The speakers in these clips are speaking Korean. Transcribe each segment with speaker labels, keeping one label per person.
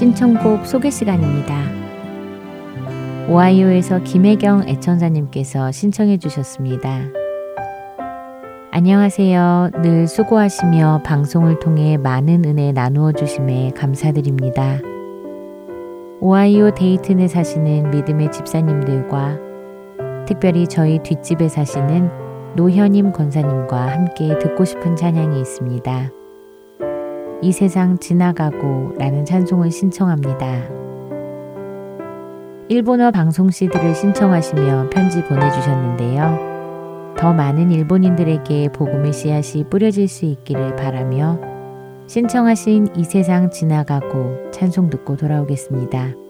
Speaker 1: 신청곡 소개 시간입니다. 오하이오에서 김혜경 애청자님께서 신청해 주셨습니다. 안녕하세요. 늘 수고하시며 방송을 통해 많은 은혜 나누어 주심에 감사드립니다. 오하이오 데이튼에 사시는 믿음의 집사님들과 특별히 저희 뒷집에 사시는 노현임 권사님과 함께 듣고 싶은 찬양이 있습니다. 이 세상 지나가고 라는 찬송을 신청합니다. 일본어 방송 CD를 신청하시며 편지 보내주셨는데요. 더 많은 일본인들에게 복음의 씨앗이 뿌려질 수 있기를 바라며 신청하신 이 세상 지나가고 찬송 듣고 돌아오겠습니다.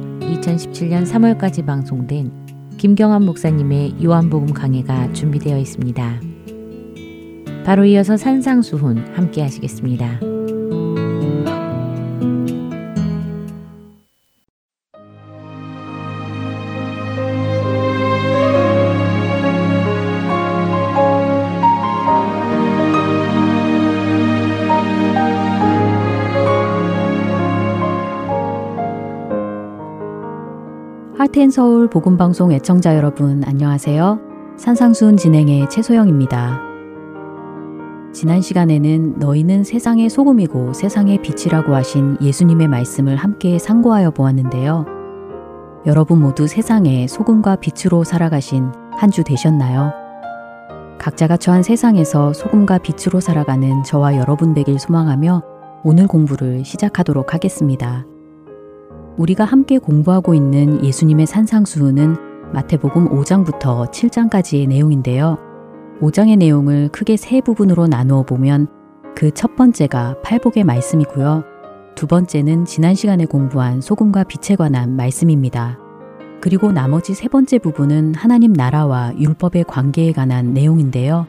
Speaker 1: 2017년 3월까지 방송된 김경환 목사님의 요한복음 강해가 준비되어 있습니다. 바로 이어서 산상수훈 함께 하시겠습니다.
Speaker 2: 하트앤 서울 복음방송 애청자 여러분 안녕하세요. 산상순 진행의 최소영입니다. 지난 시간에는 너희는 세상의 소금이고 세상의 빛이라고 하신 예수님의 말씀을 함께 상고하여 보았는데요. 여러분 모두 세상의 소금과 빛으로 살아가신 한 주 되셨나요? 각자가 처한 세상에서 소금과 빛으로 살아가는 저와 여러분 되길 소망하며 오늘 공부를 시작하도록 하겠습니다. 우리가 함께 공부하고 있는 예수님의 산상수훈은 마태복음 5장부터 7장까지의 내용인데요. 5장의 내용을 크게 세 부분으로 나누어 보면 그 첫 번째가 팔복의 말씀이고요. 두 번째는 지난 시간에 공부한 소금과 빛에 관한 말씀입니다. 그리고 나머지 세 번째 부분은 하나님 나라와 율법의 관계에 관한 내용인데요.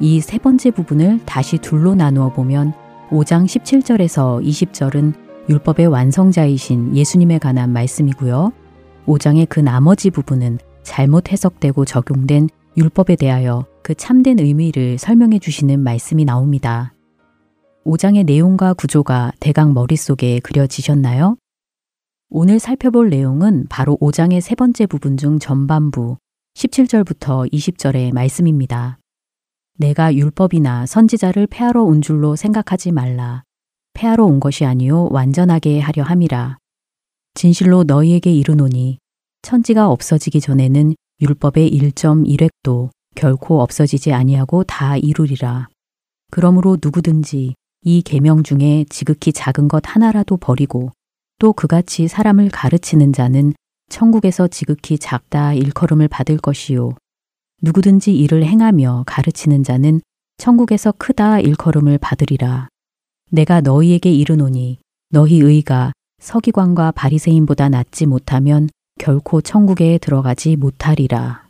Speaker 2: 이 세 번째 부분을 다시 둘로 나누어 보면 5장 17절에서 20절은 율법의 완성자이신 예수님에 관한 말씀이고요. 5장의 그 나머지 부분은 잘못 해석되고 적용된 율법에 대하여 그 참된 의미를 설명해 주시는 말씀이 나옵니다. 5장의 내용과 구조가 대강 머릿속에 그려지셨나요? 오늘 살펴볼 내용은 바로 5장의 세 번째 부분 중 전반부 17절부터 20절의 말씀입니다. 내가 율법이나 선지자를 폐하러 온 줄로 생각하지 말라. 폐하러 온 것이 아니요 완전하게 하려 함이라. 진실로 너희에게 이르노니 천지가 없어지기 전에는 율법의 1.1획도 결코 없어지지 아니하고 다 이루리라. 그러므로 누구든지 이 계명 중에 지극히 작은 것 하나라도 버리고 또 그같이 사람을 가르치는 자는 천국에서 지극히 작다 일컬음을 받을 것이요. 누구든지 이를 행하며 가르치는 자는 천국에서 크다 일컬음을 받으리라. 내가 너희에게 이르노니 너희 의가 서기관과 바리새인보다 낫지 못하면 결코 천국에 들어가지 못하리라.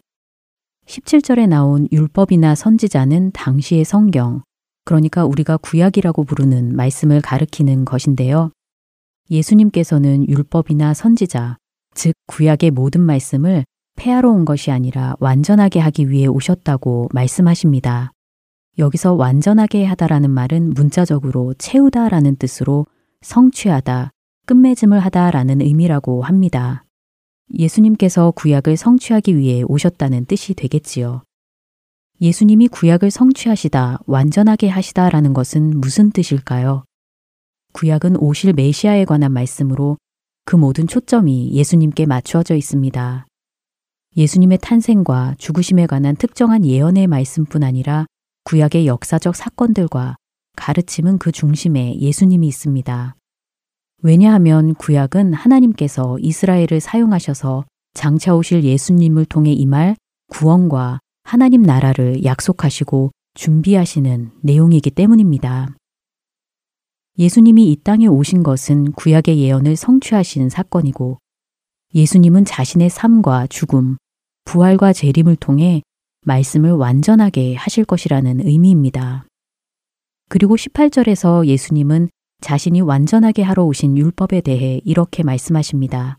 Speaker 2: 17절에 나온 율법이나 선지자는 당시의 성경, 그러니까 우리가 구약이라고 부르는 말씀을 가리키는 것인데요. 예수님께서는 율법이나 선지자, 즉 구약의 모든 말씀을 폐하러 온 것이 아니라 완전하게 하기 위해 오셨다고 말씀하십니다. 여기서 완전하게 하다라는 말은 문자적으로 채우다라는 뜻으로 성취하다, 끝맺음을 하다라는 의미라고 합니다. 예수님께서 구약을 성취하기 위해 오셨다는 뜻이 되겠지요. 예수님이 구약을 성취하시다, 완전하게 하시다라는 것은 무슨 뜻일까요? 구약은 오실 메시아에 관한 말씀으로 그 모든 초점이 예수님께 맞추어져 있습니다. 예수님의 탄생과 죽으심에 관한 특정한 예언의 말씀뿐 아니라 구약의 역사적 사건들과 가르침은 그 중심에 예수님이 있습니다. 왜냐하면 구약은 하나님께서 이스라엘을 사용하셔서 장차 오실 예수님을 통해 임할 구원과 하나님 나라를 약속하시고 준비하시는 내용이기 때문입니다. 예수님이 이 땅에 오신 것은 구약의 예언을 성취하신 사건이고 예수님은 자신의 삶과 죽음, 부활과 재림을 통해 말씀을 완전하게 하실 것이라는 의미입니다. 그리고 18절에서 예수님은 자신이 완전하게 하러 오신 율법에 대해 이렇게 말씀하십니다.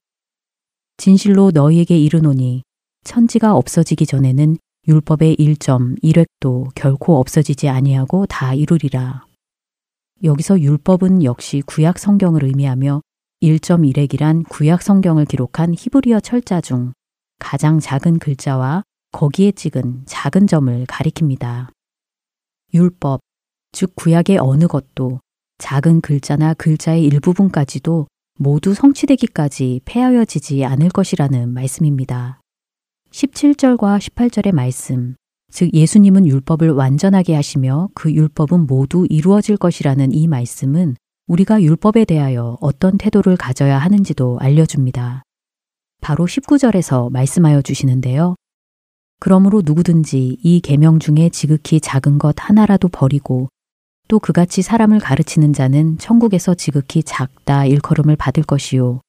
Speaker 2: 진실로 너희에게 이르노니 천지가 없어지기 전에는 율법의 1.1획도 결코 없어지지 아니하고 다 이루리라. 여기서 율법은 역시 구약 성경을 의미하며 1.1획이란 구약 성경을 기록한 히브리어 철자 중 가장 작은 글자와 거기에 찍은 작은 점을 가리킵니다. 율법, 즉 구약의 어느 것도 작은 글자나 글자의 일부분까지도 모두 성취되기까지 폐하여지지 않을 것이라는 말씀입니다. 17절과 18절의 말씀, 즉 예수님은 율법을 완전하게 하시며 그 율법은 모두 이루어질 것이라는 이 말씀은 우리가 율법에 대하여 어떤 태도를 가져야 하는지도 알려줍니다. 바로 19절에서 말씀하여 주시는데요. 그러므로 누구든지 이 계명 중에 지극히 작은 것 하나라도 버리고 또 그같이 사람을 가르치는 자는 천국에서 지극히 작다 일컬음을 받을 것이요.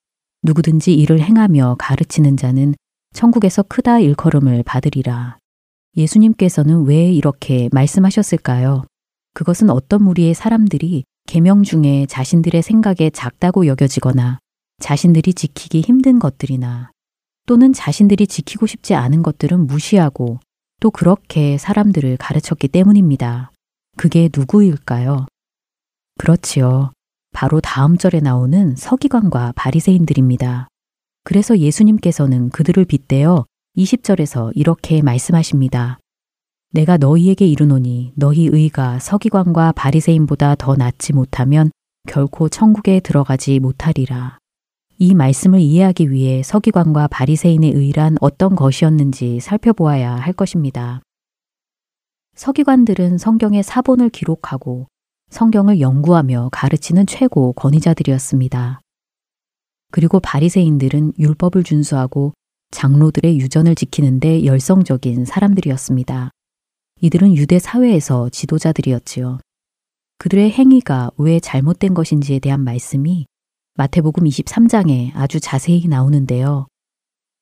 Speaker 2: 누구든지 이를 행하며 가르치는 자는 천국에서 크다 일컬음을 받으리라. 예수님께서는 왜 이렇게 말씀하셨을까요? 그것은 어떤 무리의 사람들이 계명 중에 자신들의 생각에 작다고 여겨지거나 자신들이 지키기 힘든 것들이나 또는 자신들이 지키고 싶지 않은 것들은 무시하고 또 그렇게 사람들을 가르쳤기 때문입니다. 그게 누구일까요? 그렇지요. 바로 다음 절에 나오는 서기관과 바리새인들입니다. 그래서 예수님께서는 그들을 빗대어 20절에서 이렇게 말씀하십니다. 내가 너희에게 이르노니 너희 의가 서기관과 바리새인보다 더 낫지 못하면 결코 천국에 들어가지 못하리라. 이 말씀을 이해하기 위해 서기관과 바리새인의 의란 어떤 것이었는지 살펴보아야 할 것입니다. 서기관들은 성경의 사본을 기록하고 성경을 연구하며 가르치는 최고 권위자들이었습니다. 그리고 바리새인들은 율법을 준수하고 장로들의 유전을 지키는데 열성적인 사람들이었습니다. 이들은 유대 사회에서 지도자들이었지요. 그들의 행위가 왜 잘못된 것인지에 대한 말씀이 마태복음 23장에 아주 자세히 나오는데요.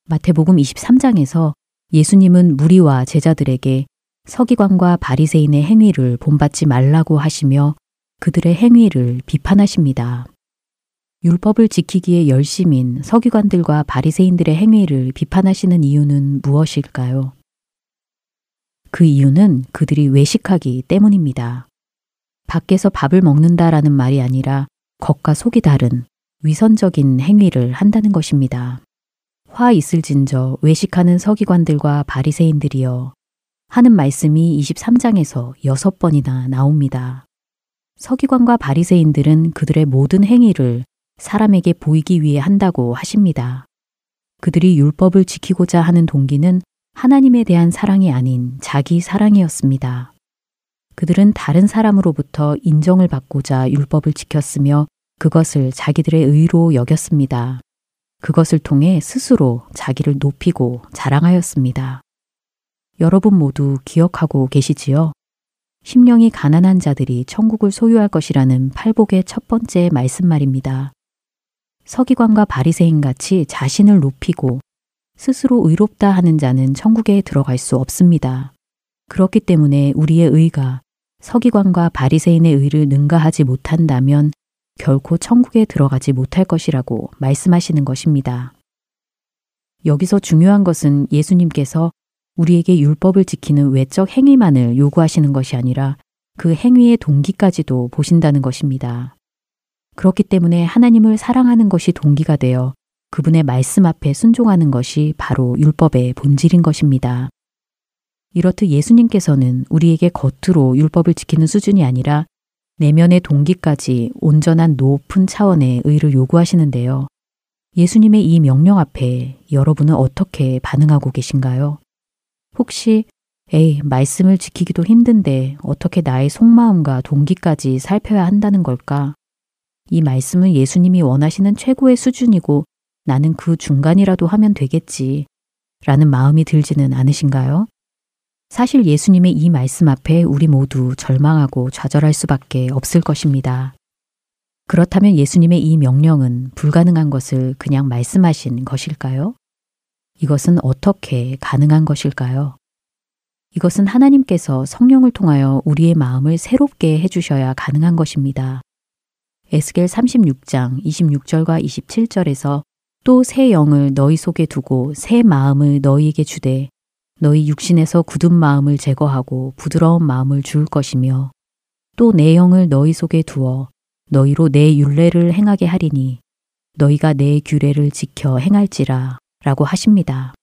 Speaker 2: 마태복음 23장에서 예수님은 무리와 제자들에게 서기관과 바리새인의 행위를 본받지 말라고 하시며 그들의 행위를 비판하십니다. 율법을 지키기에 열심인 서기관들과 바리새인들의 행위를 비판하시는 이유는 무엇일까요? 그 이유는 그들이 외식하기 때문입니다. 밖에서 밥을 먹는다라는 말이 아니라 겉과 속이 다른 위선적인 행위를 한다는 것입니다. 화 있을진저 외식하는 서기관들과 바리새인들이여 하는 말씀이 23장에서 6번이나 나옵니다. 서기관과 바리새인들은 그들의 모든 행위를 사람에게 보이기 위해 한다고 하십니다. 그들이 율법을 지키고자 하는 동기는 하나님에 대한 사랑이 아닌 자기 사랑이었습니다. 그들은 다른 사람으로부터 인정을 받고자 율법을 지켰으며 그것을 자기들의 의로 여겼습니다. 그것을 통해 스스로 자기를 높이고 자랑하였습니다. 여러분 모두 기억하고 계시지요? 심령이 가난한 자들이 천국을 소유할 것이라는 팔복의 첫 번째 말씀 말입니다. 서기관과 바리새인 같이 자신을 높이고 스스로 의롭다 하는 자는 천국에 들어갈 수 없습니다. 그렇기 때문에 우리의 의가 서기관과 바리새인의 의를 능가하지 못한다면 결코 천국에 들어가지 못할 것이라고 말씀하시는 것입니다. 여기서 중요한 것은 예수님께서 우리에게 율법을 지키는 외적 행위만을 요구하시는 것이 아니라 그 행위의 동기까지도 보신다는 것입니다. 그렇기 때문에 하나님을 사랑하는 것이 동기가 되어 그분의 말씀 앞에 순종하는 것이 바로 율법의 본질인 것입니다. 이렇듯 예수님께서는 우리에게 겉으로 율법을 지키는 수준이 아니라 내면의 동기까지 온전한 높은 차원의 의를 요구하시는데요. 예수님의 이 명령 앞에 여러분은 어떻게 반응하고 계신가요? 혹시 에이, 말씀을 지키기도 힘든데 어떻게 나의 속마음과 동기까지 살펴야 한다는 걸까? 이 말씀은 예수님이 원하시는 최고의 수준이고 나는 그 중간이라도 하면 되겠지. 라는 마음이 들지는 않으신가요? 사실 예수님의 이 말씀 앞에 우리 모두 절망하고 좌절할 수밖에 없을 것입니다. 그렇다면 예수님의 이 명령은 불가능한 것을 그냥 말씀하신 것일까요? 이것은 어떻게 가능한 것일까요? 이것은 하나님께서 성령을 통하여 우리의 마음을 새롭게 해주셔야 가능한 것입니다. 에스겔 36장 26절과 27절에서 또 새 영을 너희 속에 두고 새 마음을 너희에게 주되 너희 육신에서 굳은 마음을 제거하고 부드러운 마음을 줄 것이며 또 내 영을 너희 속에 두어 너희로 내 율례를 행하게 하리니 너희가 내 규례를 지켜 행할지라 라고 하십니다.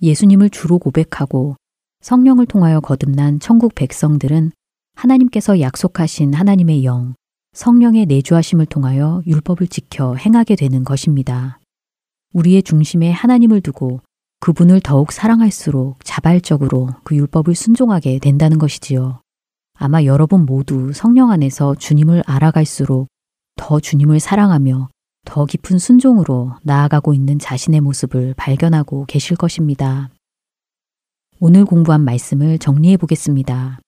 Speaker 2: 예수님을 주로 고백하고 성령을 통하여 거듭난 천국 백성들은 하나님께서 약속하신 하나님의 영, 성령의 내주하심을 통하여 율법을 지켜 행하게 되는 것입니다. 우리의 중심에 하나님을 두고 그분을 더욱 사랑할수록 자발적으로 그 율법을 순종하게 된다는 것이지요. 아마 여러분 모두 성령 안에서 주님을 알아갈수록 더 주님을 사랑하며 더 깊은 순종으로 나아가고 있는 자신의 모습을 발견하고 계실 것입니다. 오늘 공부한 말씀을 정리해 보겠습니다.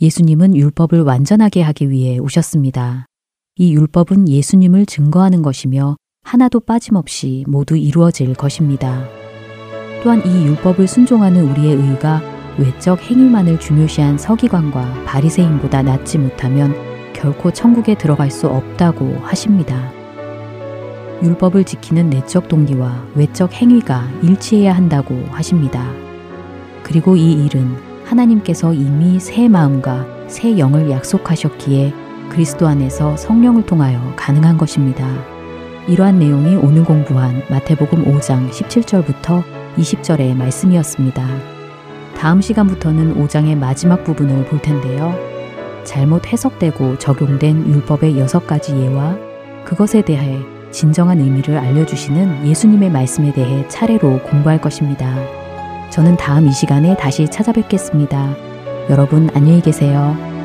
Speaker 2: 예수님은 율법을 완전하게 하기 위해 오셨습니다. 이 율법은 예수님을 증거하는 것이며 하나도 빠짐없이 모두 이루어질 것입니다. 또한 이 율법을 순종하는 우리의 의가 외적 행위만을 중요시한 서기관과 바리새인보다 낫지 못하면 결코 천국에 들어갈 수 없다고 하십니다. 율법을 지키는 내적 동기와 외적 행위가 일치해야 한다고 하십니다. 그리고 이 일은 하나님께서 이미 새 마음과 새 영을 약속하셨기에 그리스도 안에서 성령을 통하여 가능한 것입니다.
Speaker 3: 이러한 내용이 오늘 공부한 마태복음 5장 17절부터 20절의 말씀이었습니다. 다음 시간부터는 5장의 마지막 부분을 볼 텐데요. 잘못 해석되고 적용된 율법의 여섯 가지 예와 그것에 대해 진정한 의미를 알려주시는 예수님의 말씀에 대해 차례로 공부할 것입니다. 저는 다음 이 시간에 다시 찾아뵙겠습니다. 여러분 안녕히 계세요.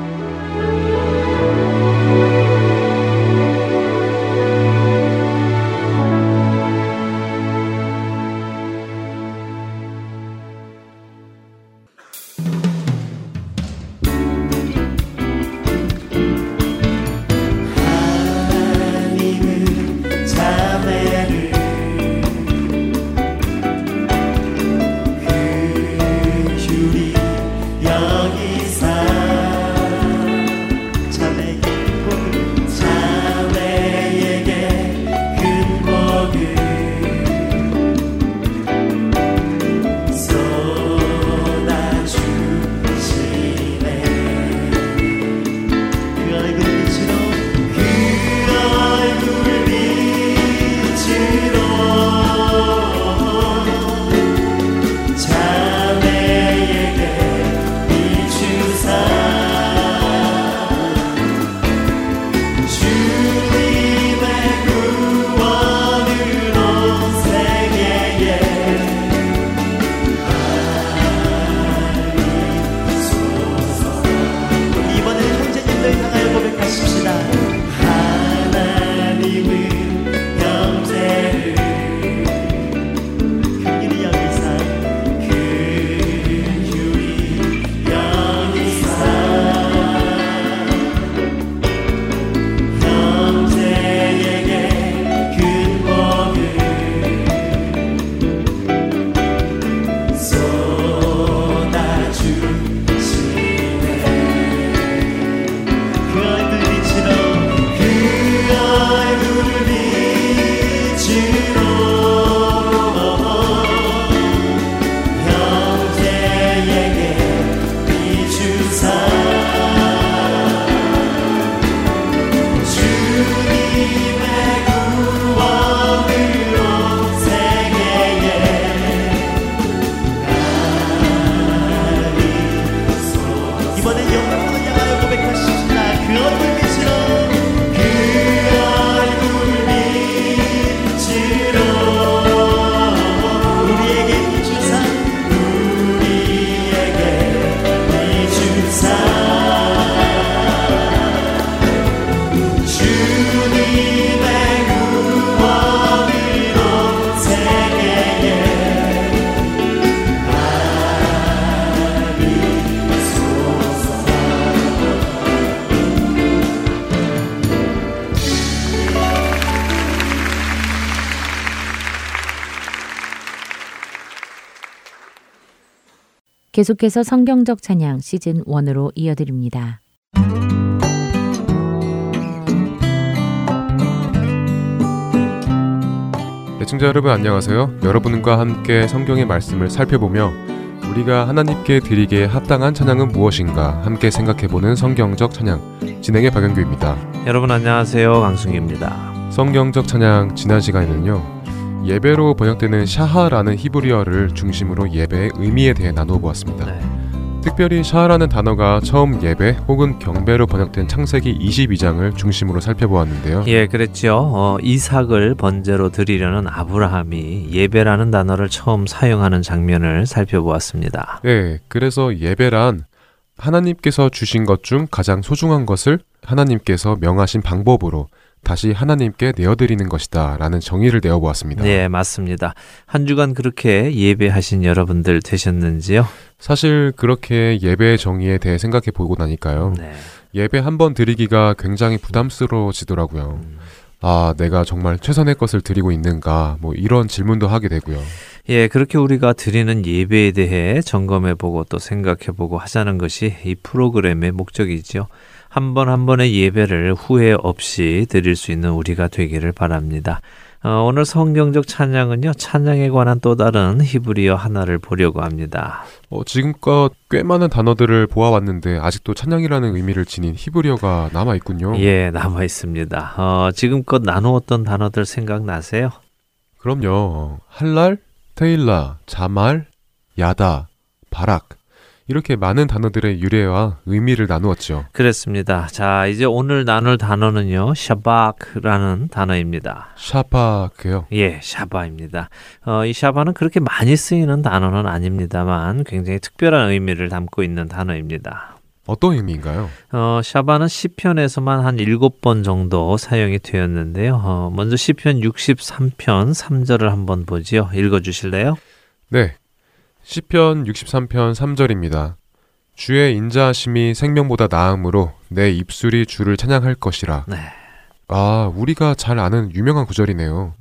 Speaker 1: 계속해서 성경적 찬양 시즌 1으로 이어드립니다.
Speaker 4: 애청자 여러분 안녕하세요. 여러분과 함께 성경의 말씀을 살펴보며 우리가 하나님께 드리기에 합당한 찬양은 무엇인가 함께 생각해보는 성경적 찬양 진행의 박영규입니다.
Speaker 5: 여러분 안녕하세요. 강승규입니다.
Speaker 4: 성경적 찬양 지난 시간에는요. 예배로 번역되는 샤하라는 히브리어를 중심으로 예배의 의미에 대해 나누어 보았습니다. 네. 특별히 샤하라는 단어가 처음 예배 혹은 경배로 번역된 창세기 22장을 중심으로 살펴보았는데요.
Speaker 5: 예, 그랬죠. 어, 이삭을 번제로 드리려는 아브라함이 예배라는 단어를 처음 사용하는 장면을 살펴보았습니다.
Speaker 4: 예, 그래서 예배란 하나님께서 주신 것 중 가장 소중한 것을 하나님께서 명하신 방법으로 다시 하나님께 내어드리는 것이다 라는 정의를 내어보았습니다.
Speaker 5: 네, 맞습니다. 한 주간 그렇게 예배하신 여러분들 되셨는지요?
Speaker 4: 사실 그렇게 예배의 정의에 대해 생각해 보고 나니까요. 네. 예배 한 번 드리기가 굉장히 부담스러워지더라고요. 음. 아, 내가 정말 최선의 것을 드리고 있는가, 뭐 이런 질문도 하게 되고요.
Speaker 5: 예, 그렇게 우리가 드리는 예배에 대해 점검해 보고 또 생각해 보고 하자는 것이 이 프로그램의 목적이지요. 한번한 번의 예배를 후회 없이 드릴 수 있는 우리가 되기를 바랍니다. 어, 오늘 성경적 찬양은요, 찬양에 관한 또 다른 히브리어 하나를 보려고 합니다.
Speaker 4: 어, 지금껏 꽤 많은 단어들을 보아왔는데 아직도 찬양이라는 의미를 지닌 히브리어가 남아 있군요.
Speaker 5: 예, 남아 있습니다. 어, 지금껏 나누었던 단어들 생각나세요?
Speaker 4: 그럼요. 할랄, 테일라, 자말, 야다, 바락. 이렇게 많은 단어들의 유래와 의미를 나누었죠.
Speaker 5: 그렇습니다. 자, 이제 오늘 나눌 단어는요, 샤바크라는 단어입니다.
Speaker 4: 샤바크요?
Speaker 5: 예, 샤바입니다. 어, 이 샤바는 그렇게 많이 쓰이는 단어는 아닙니다만 굉장히 특별한 의미를 담고 있는 단어입니다.
Speaker 4: 어떤 의미인가요?
Speaker 5: 어, 샤바는 시편에서만 한 일곱 번 정도 사용이 되었는데요. 어, 먼저 시편 63편 3절을 한번 보지요. 읽어 주실래요?
Speaker 4: 네. 시편 63편 3절입니다. 주의 인자하심이 생명보다 나음으로 내 입술이 주를 찬양할 것이라.
Speaker 5: 네.
Speaker 4: 아, 우리가 잘 아는 유명한 구절이네요.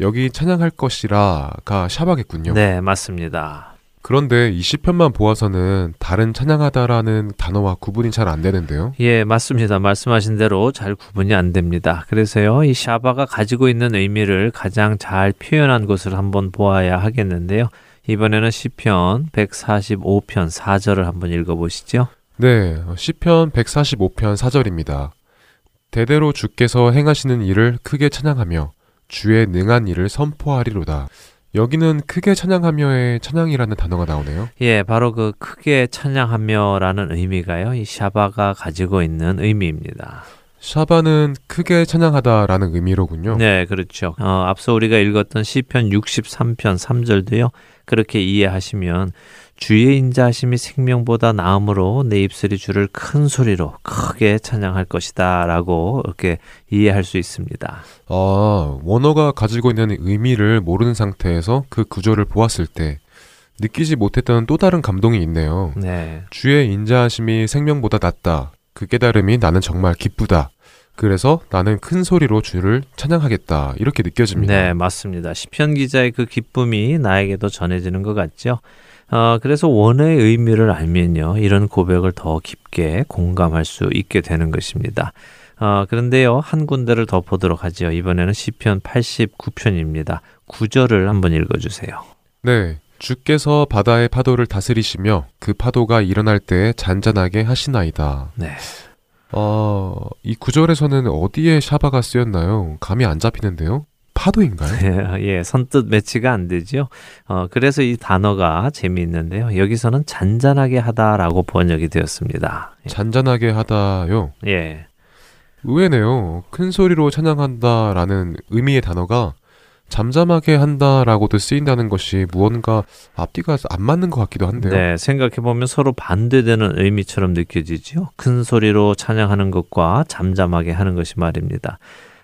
Speaker 4: 여기 찬양할 것이라가 샤바겠군요.
Speaker 5: 네, 맞습니다.
Speaker 4: 그런데 이 시편만 보아서는 다른 찬양하다라는 단어와 구분이 잘 안 되는데요.
Speaker 5: 예, 맞습니다. 말씀하신 대로 잘 구분이 안 됩니다. 그래서요, 이 샤바가 가지고 있는 의미를 가장 잘 표현한 것을 한번 보아야 하겠는데요. 이번에는 시편 145편 4절을 한번 읽어보시죠.
Speaker 4: 네, 시편 145편 4절입니다. 대대로 주께서 행하시는 일을 크게 찬양하며 주의 능한 일을 선포하리로다. 여기는 크게 찬양하며의 찬양이라는 단어가 나오네요.
Speaker 5: 예, 바로 그 크게 찬양하며라는 의미가요. 이 샤바가 가지고 있는 의미입니다.
Speaker 4: 샤바는 크게 찬양하다라는 의미로군요.
Speaker 5: 네, 그렇죠. 어, 앞서 우리가 읽었던 시편 63편 3절도요. 그렇게 이해하시면 주의 인자하심이 생명보다 나음으로 내 입술이 주를 큰 소리로 크게 찬양할 것이다라고 이렇게 이해할 수 있습니다.
Speaker 4: 아, 원어가 가지고 있는 의미를 모르는 상태에서 그 구조를 보았을 때 느끼지 못했던 또 다른 감동이 있네요.
Speaker 5: 네.
Speaker 4: 주의 인자하심이 생명보다 낫다. 그 깨달음이 나는 정말 기쁘다. 그래서 나는 큰 소리로 주를 찬양하겠다. 이렇게 느껴집니다.
Speaker 5: 네, 맞습니다. 시편 기자의 그 기쁨이 나에게도 전해지는 것 같죠. 어, 그래서 원어의 의미를 알면요, 이런 고백을 더 깊게 공감할 수 있게 되는 것입니다. 어, 그런데요, 한 군데를 더 보도록 하죠. 이번에는 시편 89편입니다. 9절을 한번 읽어주세요.
Speaker 4: 네. 주께서 바다의 파도를 다스리시며 그 파도가 일어날 때 잔잔하게 하시나이다.
Speaker 5: 네.
Speaker 4: 어, 이 구절에서는 어디에 샤바가 쓰였나요? 감이 안 잡히는데요? 파도인가요?
Speaker 5: 예, 선뜻 매치가 안 되죠. 어, 그래서 이 단어가 재미있는데요. 여기서는 잔잔하게 하다라고 번역이 되었습니다.
Speaker 4: 잔잔하게 하다요.
Speaker 5: 예.
Speaker 4: 의외네요. 큰 소리로 찬양한다라는 의미의 단어가 잠잠하게 한다라고도 쓰인다는 것이 무언가 앞뒤가 안 맞는 것 같기도 한데요.
Speaker 5: 네, 생각해 보면 서로 반대되는 의미처럼 느껴지죠. 큰 소리로 찬양하는 것과 잠잠하게 하는 것이 말입니다.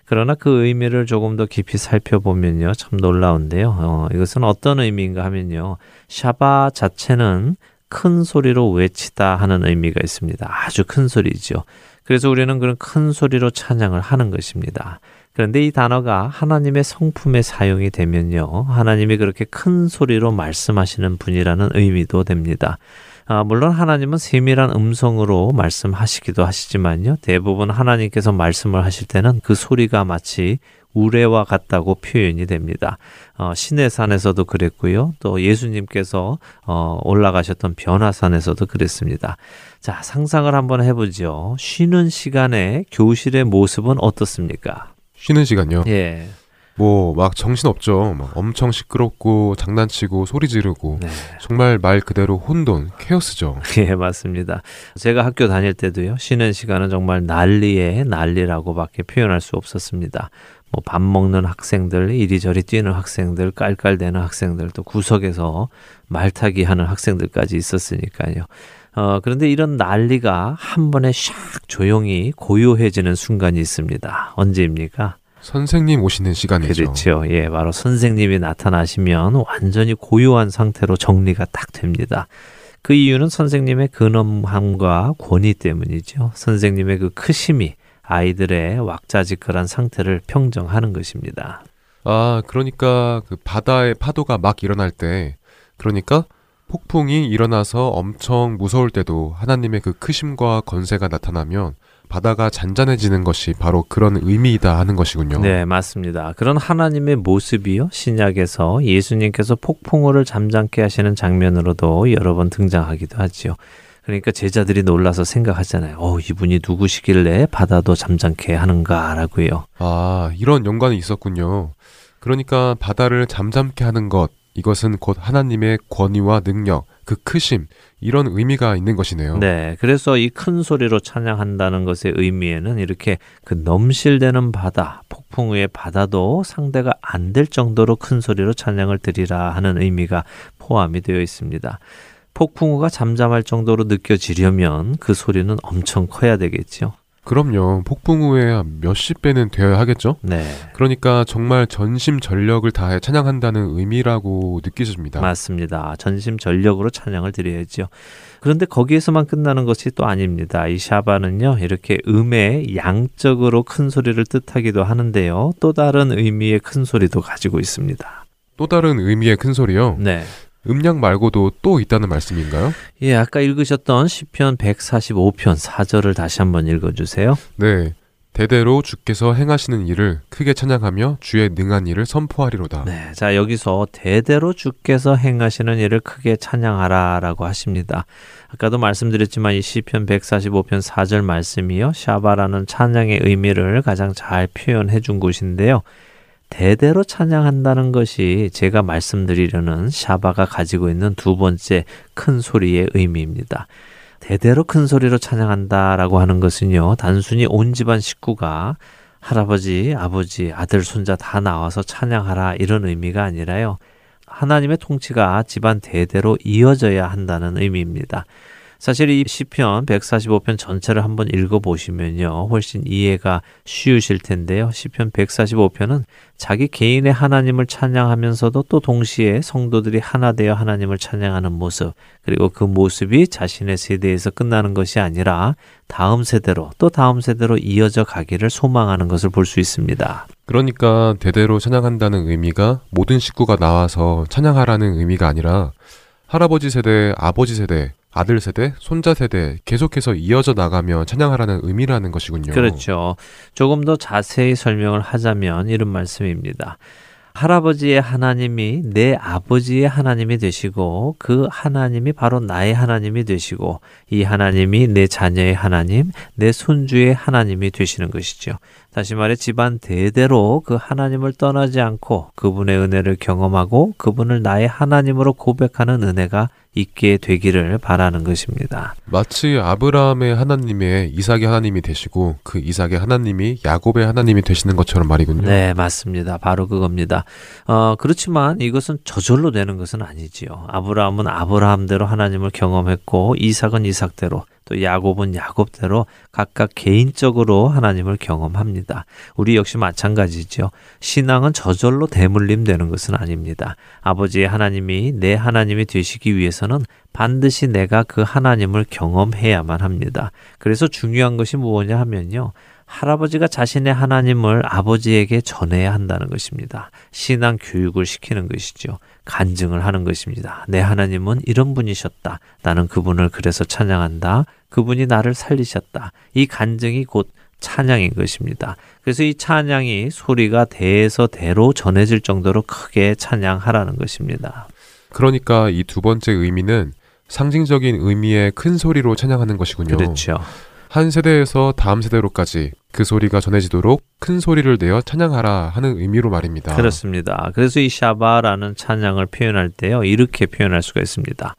Speaker 5: 그러나 그 의미를 조금 더 깊이 살펴보면요, 참 놀라운데요. 어, 이것은 어떤 의미인가 하면요, 샤바 자체는 큰 소리로 외치다 하는 의미가 있습니다. 아주 큰 소리죠. 그래서 우리는 그런 큰 소리로 찬양을 하는 것입니다. 그런데 이 단어가 하나님의 성품에 사용이 되면요. 하나님이 그렇게 큰 소리로 말씀하시는 분이라는 의미도 됩니다. 아, 물론 하나님은 세밀한 음성으로 말씀하시기도 하시지만요. 대부분 하나님께서 말씀을 하실 때는 그 소리가 마치 우레와 같다고 표현이 됩니다. 어, 신의 산에서도 그랬고요. 또 예수님께서 어, 올라가셨던 변화산에서도 그랬습니다. 자, 상상을 한번 해보죠. 쉬는 시간에 교실의 모습은 어떻습니까?
Speaker 4: 쉬는 시간요.
Speaker 5: 예.
Speaker 4: 뭐 막 정신 없죠. 막 엄청 시끄럽고 장난치고 소리 지르고
Speaker 5: 네.
Speaker 4: 정말 말 그대로 혼돈, 케오스죠.
Speaker 5: 예, 맞습니다. 제가 학교 다닐 때도요, 쉬는 시간은 정말 난리에 난리라고밖에 표현할 수 없었습니다. 뭐 밥 먹는 학생들, 이리저리 뛰는 학생들, 깔깔대는 학생들, 또 구석에서 말타기 하는 학생들까지 있었으니까요. 어, 그런데 이런 난리가 한 번에 샥 조용히 고요해지는 순간이 있습니다. 언제입니까?
Speaker 4: 선생님 오시는 시간이죠.
Speaker 5: 그렇죠. 예, 바로 선생님이 나타나시면 완전히 고요한 상태로 정리가 딱 됩니다. 그 이유는 선생님의 근엄함과 권위 때문이죠. 선생님의 그 크심이 아이들의 왁자지껄한 상태를 평정하는 것입니다.
Speaker 4: 아, 그러니까 그 바다의 파도가 막 일어날 때 그러니까 폭풍이 일어나서 엄청 무서울 때도 하나님의 그 크심과 건세가 나타나면 바다가 잔잔해지는 것이 바로 그런 의미이다 하는 것이군요.
Speaker 5: 네, 맞습니다. 그런 하나님의 모습이요. 신약에서 예수님께서 폭풍우를 잠잠케 하시는 장면으로도 여러 번 등장하기도 하지요. 그러니까 제자들이 놀라서 생각하잖아요. 어, 이분이 누구시길래 바다도 잠잠케 하는가라고요.
Speaker 4: 아, 이런 연관이 있었군요. 그러니까 바다를 잠잠케 하는 것, 이것은 곧 하나님의 권위와 능력, 그 크심, 이런 의미가 있는 것이네요.
Speaker 5: 네. 그래서 이 큰 소리로 찬양한다는 것의 의미에는 이렇게 그 넘실대는 바다, 폭풍우의 바다도 상대가 안 될 정도로 큰 소리로 찬양을 드리라 하는 의미가 포함이 되어 있습니다. 폭풍우가 잠잠할 정도로 느껴지려면 그 소리는 엄청 커야 되겠지요.
Speaker 4: 그럼요. 폭풍 후에 몇십 배는 되어야 하겠죠?
Speaker 5: 네.
Speaker 4: 그러니까 정말 전심 전력을 다해 찬양한다는 의미라고 느끼십니다.
Speaker 5: 맞습니다. 전심 전력으로 찬양을 드려야죠. 그런데 거기에서만 끝나는 것이 또 아닙니다. 이 샤바는요, 이렇게 음의 양적으로 큰 소리를 뜻하기도 하는데요. 또 다른 의미의 큰 소리도 가지고 있습니다.
Speaker 4: 또 다른 의미의 큰 소리요?
Speaker 5: 네.
Speaker 4: 음량 말고도 또 있다는 말씀인가요?
Speaker 5: 예, 아까 읽으셨던 시편 145편 4절을 다시 한번 읽어 주세요.
Speaker 4: 네. 대대로 주께서 행하시는 일을 크게 찬양하며 주의 능한 일을 선포하리로다.
Speaker 5: 네. 자, 여기서 대대로 주께서 행하시는 일을 크게 찬양하라라고 하십니다. 아까도 말씀드렸지만 이 시편 145편 4절 말씀이요. 샤바라는 찬양의 의미를 가장 잘 표현해 준 곳인데요. 대대로 찬양한다는 것이 제가 말씀드리려는 샤바가 가지고 있는 두 번째 큰 소리의 의미입니다. 대대로 큰 소리로 찬양한다라고 하는 것은요, 단순히 온 집안 식구가 할아버지, 아버지, 아들, 손자 다 나와서 찬양하라 이런 의미가 아니라요. 하나님의 통치가 집안 대대로 이어져야 한다는 의미입니다. 사실 이 시편 145편 전체를 한번 읽어 보시면요. 훨씬 이해가 쉬우실 텐데요. 시편 145편은 자기 개인의 하나님을 찬양하면서도 또 동시에 성도들이 하나 되어 하나님을 찬양하는 모습, 그리고 그 모습이 자신의 세대에서 끝나는 것이 아니라 다음 세대로 또 다음 세대로 이어져 가기를 소망하는 것을 볼 수 있습니다.
Speaker 4: 그러니까 대대로 찬양한다는 의미가 모든 식구가 나와서 찬양하라는 의미가 아니라 할아버지 세대, 아버지 세대, 아들 세대, 손자 세대 계속해서 이어져 나가며 찬양하라는 의미라는 것이군요.
Speaker 5: 그렇죠. 조금 더 자세히 설명을 하자면 이런 말씀입니다. 할아버지의 하나님이 내 아버지의 하나님이 되시고 그 하나님이 바로 나의 하나님이 되시고 이 하나님이 내 자녀의 하나님, 내 손주의 하나님이 되시는 것이죠. 다시 말해 집안 대대로 그 하나님을 떠나지 않고 그분의 은혜를 경험하고 그분을 나의 하나님으로 고백하는 은혜가 있게 되기를 바라는 것입니다.
Speaker 4: 마치 아브라함의 하나님의 이삭의 하나님이 되시고 그 이삭의 하나님이 야곱의 하나님이 되시는 것처럼 말이군요.
Speaker 5: 네, 맞습니다. 바로 그겁니다. 어, 그렇지만 이것은 저절로 되는 것은 아니지요. 아브라함은 아브라함대로 하나님을 경험했고 이삭은 이삭대로 또 야곱은 야곱대로 각각 개인적으로 하나님을 경험합니다. 우리 역시 마찬가지죠. 신앙은 저절로 대물림 되는 것은 아닙니다. 아버지의 하나님이 내 하나님이 되시기 위해서는 반드시 내가 그 하나님을 경험해야만 합니다. 그래서 중요한 것이 뭐냐 하면요. 할아버지가 자신의 하나님을 아버지에게 전해야 한다는 것입니다. 신앙 교육을 시키는 것이죠. 간증을 하는 것입니다. 내 하나님은 이런 분이셨다. 나는 그분을 그래서 찬양한다. 그분이 나를 살리셨다. 이 간증이 곧 찬양인 것입니다. 그래서 이 찬양이 소리가 대에서 대로 전해질 정도로 크게 찬양하라는 것입니다.
Speaker 4: 그러니까 이 두 번째 의미는 상징적인 의미의 큰 소리로 찬양하는 것이군요.
Speaker 5: 그렇죠.
Speaker 4: 한 세대에서 다음 세대로까지 그 소리가 전해지도록 큰 소리를 내어 찬양하라 하는 의미로 말입니다.
Speaker 5: 그렇습니다. 그래서 이 샤바라는 찬양을 표현할 때요, 이렇게 표현할 수가 있습니다.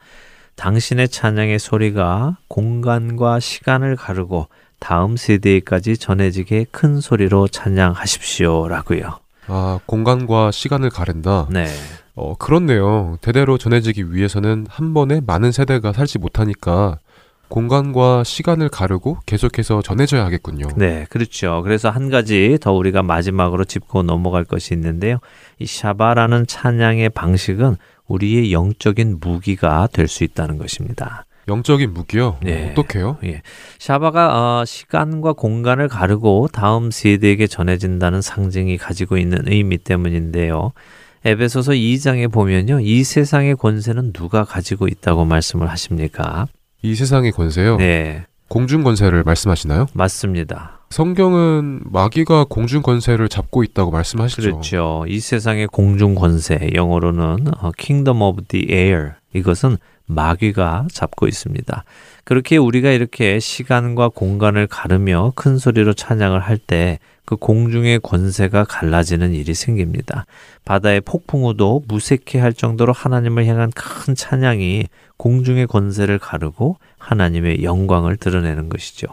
Speaker 5: 당신의 찬양의 소리가 공간과 시간을 가르고 다음 세대까지 전해지게 큰 소리로 찬양하십시오라고요.
Speaker 4: 아, 공간과 시간을 가른다.
Speaker 5: 네.
Speaker 4: 어, 그렇네요. 대대로 전해지기 위해서는 한 번에 많은 세대가 살지 못하니까 공간과 시간을 가르고 계속해서 전해져야 하겠군요.
Speaker 5: 네, 그렇죠. 그래서 한 가지 더 우리가 마지막으로 짚고 넘어갈 것이 있는데요. 이 샤바라는 찬양의 방식은 우리의 영적인 무기가 될 수 있다는 것입니다.
Speaker 4: 영적인 무기요?
Speaker 5: 네.
Speaker 4: 어떻게요?
Speaker 5: 예. 샤바가 어, 시간과 공간을 가르고 다음 세대에게 전해진다는 상징이 가지고 있는 의미 때문인데요. 에베소서 2장에 보면요. 이 세상의 권세는 누가 가지고 있다고 말씀을 하십니까?
Speaker 4: 이 세상의 권세요?
Speaker 5: 네.
Speaker 4: 공중 권세를 말씀하시나요?
Speaker 5: 맞습니다.
Speaker 4: 성경은 마귀가 공중 권세를 잡고 있다고 말씀하시죠.
Speaker 5: 그렇죠. 이 세상의 공중 권세, 영어로는 어, Kingdom of the Air. 이것은 마귀가 잡고 있습니다. 그렇게 우리가 이렇게 시간과 공간을 가르며 큰 소리로 찬양을 할 때 그 공중의 권세가 갈라지는 일이 생깁니다. 바다의 폭풍우도 무색해 할 정도로 하나님을 향한 큰 찬양이 공중의 권세를 가르고 하나님의 영광을 드러내는 것이죠.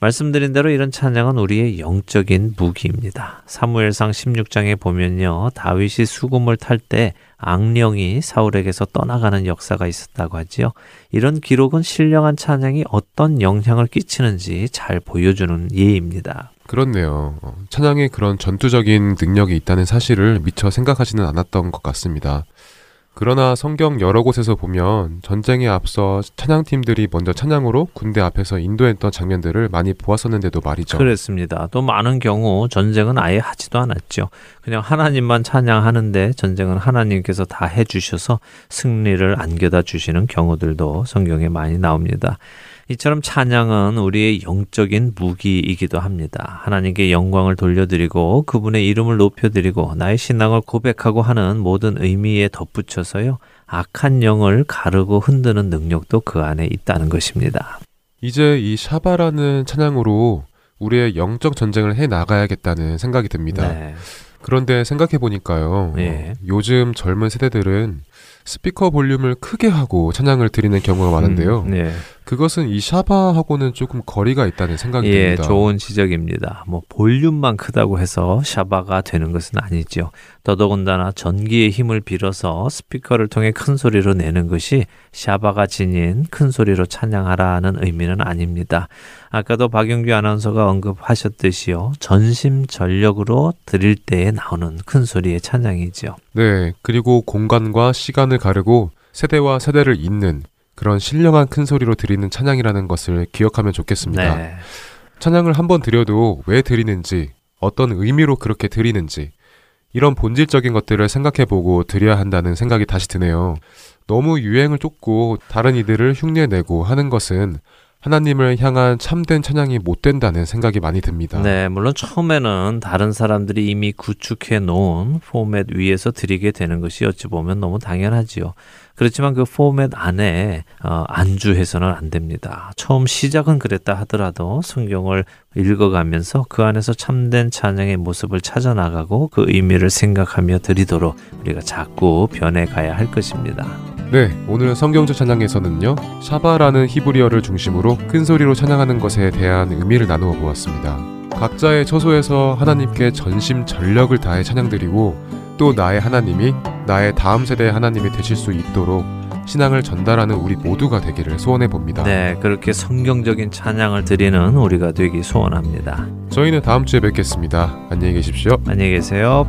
Speaker 5: 말씀드린 대로 이런 찬양은 우리의 영적인 무기입니다. 사무엘상 16장에 보면요. 다윗이 수금을 탈 때 악령이 사울에게서 떠나가는 역사가 있었다고 하지요. 이런 기록은 신령한 찬양이 어떤 영향을 끼치는지 잘 보여주는 예입니다.
Speaker 4: 그렇네요. 어, 찬양에 그런 전투적인 능력이 있다는 사실을 미처 생각하지는 않았던 것 같습니다. 그러나 성경 여러 곳에서 보면 전쟁에 앞서 찬양팀들이 먼저 찬양으로 군대 앞에서 인도했던 장면들을 많이 보았었는데도 말이죠.
Speaker 5: 그렇습니다. 또 많은 경우 전쟁은 아예 하지도 않았죠. 그냥 하나님만 찬양하는데 전쟁은 하나님께서 다 해주셔서 승리를 안겨다 주시는 경우들도 성경에 많이 나옵니다. 이처럼 찬양은 우리의 영적인 무기이기도 합니다. 하나님께 영광을 돌려드리고 그분의 이름을 높여드리고 나의 신앙을 고백하고 하는 모든 의미에 덧붙여서요. 악한 영을 가르고 흔드는 능력도 그 안에 있다는 것입니다.
Speaker 4: 이제 이 샤바라는 찬양으로 우리의 영적 전쟁을 해 나가야겠다는 생각이 듭니다. 네. 그런데 생각해 보니까요. 네. 어, 요즘 젊은 세대들은 스피커 볼륨을 크게 하고 찬양을 드리는 경우가 많은데요. 음, 네. 그것은 이 샤바하고는 조금 거리가 있다는 생각이
Speaker 5: 예,
Speaker 4: 듭니다.
Speaker 5: 좋은 지적입니다. 뭐 볼륨만 크다고 해서 샤바가 되는 것은 아니죠. 더더군다나 전기의 힘을 빌어서 스피커를 통해 큰 소리로 내는 것이 샤바가 지닌 큰 소리로 찬양하라는 의미는 아닙니다. 아까도 박영규 아나운서가 언급하셨듯이요. 전심 전력으로 드릴 때에 나오는 큰 소리의 찬양이죠.
Speaker 4: 네. 그리고 공간과 시간을 가르고 세대와 세대를 잇는 그런 신령한 큰 소리로 드리는 찬양이라는 것을 기억하면 좋겠습니다. 네. 찬양을 한번 드려도 왜 드리는지, 어떤 의미로 그렇게 드리는지, 이런 본질적인 것들을 생각해보고 드려야 한다는 생각이 다시 드네요. 너무 유행을 쫓고 다른 이들을 흉내내고 하는 것은 하나님을 향한 참된 찬양이 못 된다는 생각이 많이 듭니다.
Speaker 5: 네, 물론 처음에는 다른 사람들이 이미 구축해 놓은 포맷 위에서 드리게 되는 것이 어찌 보면 너무 당연하지요. 그렇지만 그 포맷 안에 어, 안주해서는 안 됩니다. 처음 시작은 그랬다 하더라도 성경을 읽어가면서 그 안에서 참된 찬양의 모습을 찾아나가고 그 의미를 생각하며 드리도록 우리가 자꾸 변해가야 할 것입니다.
Speaker 4: 네, 오늘 성경적 찬양에서는요, 샤바라는 히브리어를 중심으로 큰 소리로 찬양하는 것에 대한 의미를 나누어 보았습니다. 각자의 처소에서 하나님께 전심 전력을 다해 찬양드리고 또 나의 하나님이 나의 다음 세대의 하나님이 되실 수 있도록 신앙을 전달하는 우리 모두가 되기를 소원해 봅니다.
Speaker 5: 네, 그렇게 성경적인 찬양을 드리는 우리가 되기 소원합니다.
Speaker 4: 저희는 다음 주에 뵙겠습니다. 안녕히 계십시오.
Speaker 5: 안녕히 계세요.